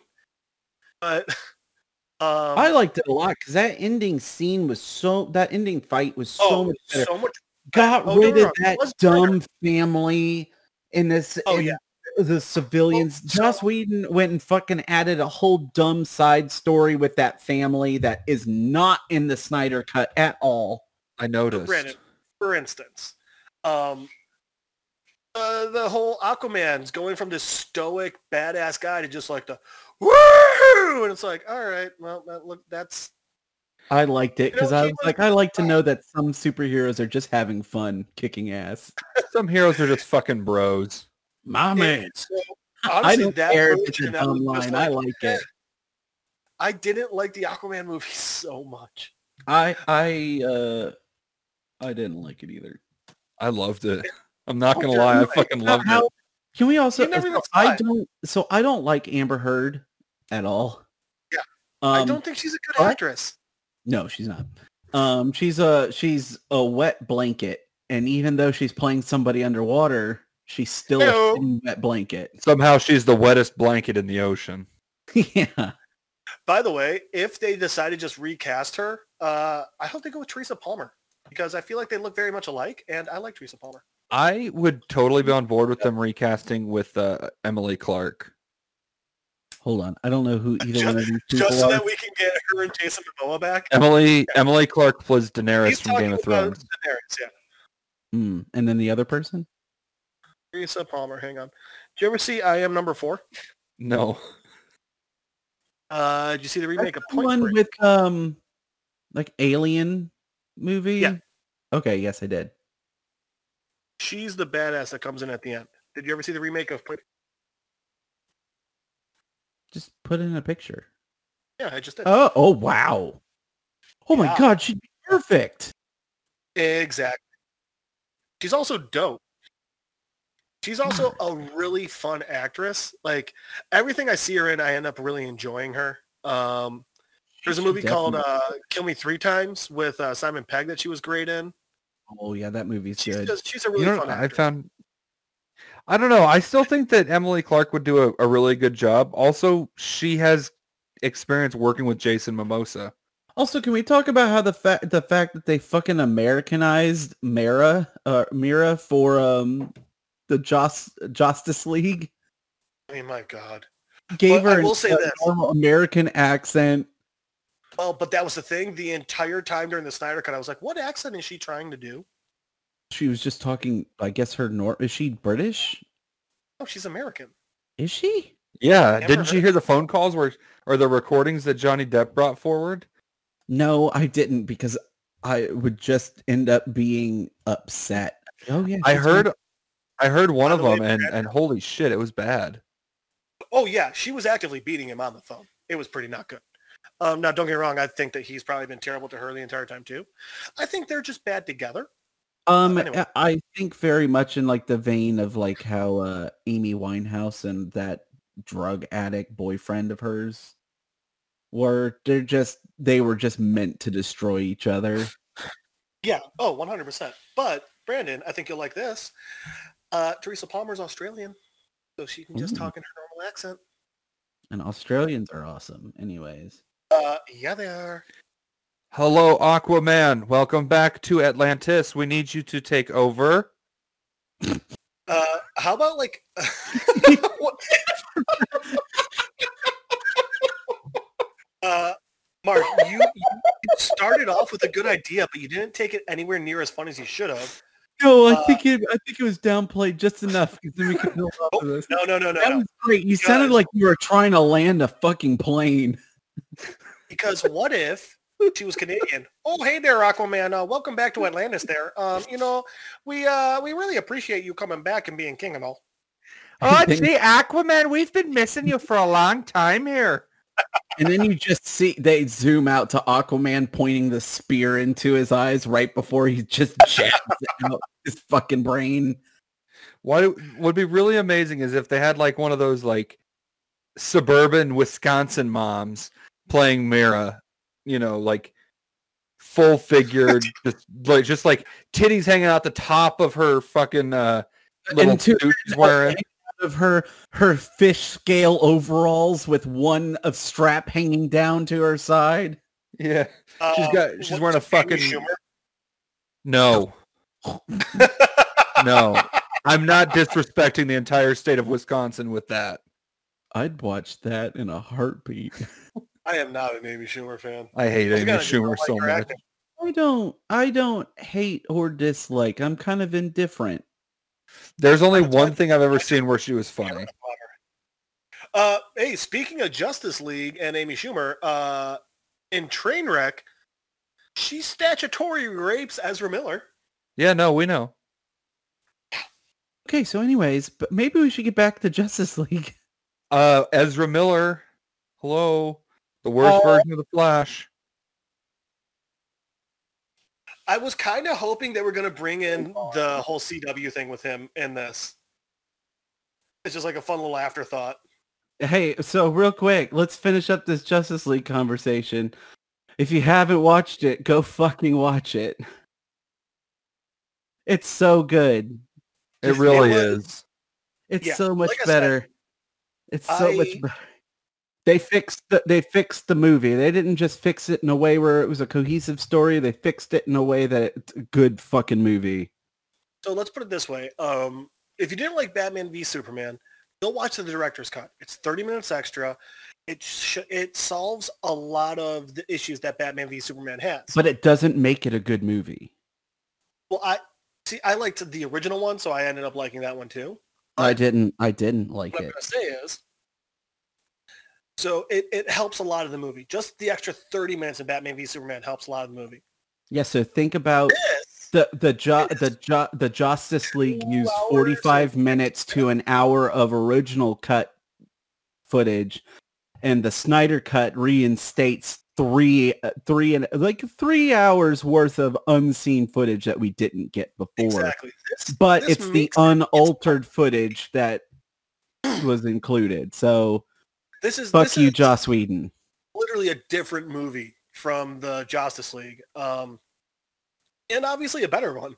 But um, I liked it a lot because that ending scene was so that ending fight was so oh, much better. so much. Got oh, rid of that dumb family in this. Oh, in yeah. The civilians. so- Joss Whedon went and fucking added a whole dumb side story with that family that is not in the Snyder cut at all. I noticed. Brandon, for instance, um, uh, the whole Aquaman's going from this stoic badass guy to just like the woo, and it's like, all right, well, that, look, that's I liked it You know, because I was was- like, I like to know that some superheroes are just having fun kicking ass. Some heroes are just fucking bros. My man. so, I honestly, don't that care if it's a version, I dumb line. I like, like it. I didn't like the Aquaman movie so much. I I uh I didn't like it either. I loved it. I'm not Oh, gonna you're lie, I fucking loved How- it. Can we also? Never so I don't. So I don't like Amber Heard at all. Yeah. Um, I don't think she's a good what? actress. No, she's not. Um, she's a she's a wet blanket, and even though she's playing somebody underwater, she's still Ew. a thin wet blanket. Somehow she's the wettest blanket in the ocean. yeah. By the way, if they decide to just recast her, uh, I hope they go with Teresa Palmer because I feel like they look very much alike, and I like Teresa Palmer. I would totally be on board with them recasting with uh, Emily Clarke. Hold on, I don't know who either Just- one of these people Just so are. that we can get her and Jason Momoa back. Emily Emily Clarke plays Daenerys He's from Game of about Thrones. Daenerys, yeah. Hmm, and then the other person. Teresa Palmer. Hang on. Did you ever see I Am Number Four? No. Uh, did you see the remake of Point? The Point one Break? with um, like Alien movie. Yeah. Okay. Yes, I did. She's the badass that comes in at the end. Did you ever see the remake of Point? Just put in a picture. Yeah, I just did. Oh, oh wow. Oh my god, she'd be perfect. Exactly. She's also dope. She's also a really fun actress. Like everything I see her in, I end up really enjoying her. Um, there's a movie called uh, "Kill Me Three Times" with uh, Simon Pegg that she was great in. Oh yeah, that movie's She's good. just she's a really You know, fun I found I don't know. I still think that Emily Clarke would do a, a really good job. Also, she has experience working with Jason Momoa. Also, can we talk about how the fact the fact that they fucking Americanized Mera uh, Mera for um the Joss Justice League? I mean, my God. Gave Well, I her will say a this. normal American accent. Well, but that was the thing. The entire time during the Snyder Cut, I was like, what accent is she trying to do? She was just talking. I guess her nor is she British? Oh, she's American. Is she? Yeah, Never didn't you hear the phone calls where or the recordings that Johnny Depp brought forward? No, I didn't because I would just end up being upset. Oh yeah, I she's heard I heard one By of them and and holy shit, it was bad. Oh, yeah. She was actively beating him on the phone. It was pretty not good. Um, now, don't get me wrong. I think that he's probably been terrible to her the entire time, too. I think they're just bad together. Um, anyway. I think very much in like the vein of like how uh, Amy Winehouse and that drug addict boyfriend of hers were. They're just they were just meant to destroy each other. Yeah. Oh, 100%. But, Brandon, I think you'll like this. Uh, Teresa Palmer's Australian, so she can just Ooh. talk in her normal accent. And Australians are awesome, anyways. Uh, yeah, they are. Hello, Aquaman. Welcome back to Atlantis. We need you to take over. Uh, how about like, uh, Mark, you, you started off with a good idea, but you didn't take it anywhere near as fun as you should have. No, I Uh, think it. I think it was downplayed just enough because then we could build off Oh, of this. No, no, no, no, That no. was great. You sounded like you were trying to land a fucking plane. Because what if she was Canadian? Oh, hey there, Aquaman. Uh, welcome back to Atlantis. There. Um, you know, we uh, we really appreciate you coming back and being king and all. Oh, Then- gee, Aquaman, we've been missing you for a long time here. And then you just see they zoom out to Aquaman pointing the spear into his eyes right before he just jabs it out his fucking brain. What would be really amazing is if they had like one of those like suburban Wisconsin moms playing Mera, you know, like full figured, just like just like titties hanging out the top of her fucking uh, little And to- suit she's wearing. Of her her fish scale overalls with one of strap hanging down to her side. Yeah, Uh, She's got- she's wearing a fucking- Schumer? no, no, I'm not disrespecting the entire state of Wisconsin with that. I'd watch that in a heartbeat. I am not an Amy Schumer fan. I hate What's Amy gotta do with, Schumer so her much. acting? I don't I don't hate or dislike. I'm kind of indifferent. There's only one thing I've ever seen where she was funny. Uh, hey, speaking of Justice League and Amy Schumer, uh, in Trainwreck, she statutory rapes Ezra Miller. Yeah, no, we know. Okay, so anyways, but maybe we should get back to Justice League. Uh, Ezra Miller. Hello. The worst Oh. version of the Flash. I was kind of hoping they were going to bring in the whole CW thing with him in this. It's just like a fun little afterthought. Hey, so real quick, let's finish up this Justice League conversation. If you haven't watched it, go fucking watch it. It's so good. It really it was- is. It's Yeah, so much like I said, better. it's so much better. They fixed the, they fixed the movie. They didn't just fix it in a way where it was a cohesive story. They fixed it in a way that it's a good fucking movie. So let's put it this way. Um, if you didn't like Batman v Superman, go watch the director's cut. It's 30 minutes extra. It sh- it solves a lot of the issues that Batman v Superman has. But it doesn't make it a good movie. well, I see. I liked the original one, so I ended up liking that one too. I didn't I didn't like What I'm it. going to say is, so it, it helps a lot of the movie. Just the extra 30 minutes in Batman v Superman helps a lot of the movie. Yeah, so think about This, the the jo- the jo- the Justice League used 45 minutes to an hour of original cut footage and the Snyder cut reinstates three uh, three and like 3 hours worth of unseen footage that we didn't get before. exactly. This, But this it's the unaltered footage that was included. So this is fuck this you is Joss Whedon. literally a different movie from the Justice League, um, and obviously a better one.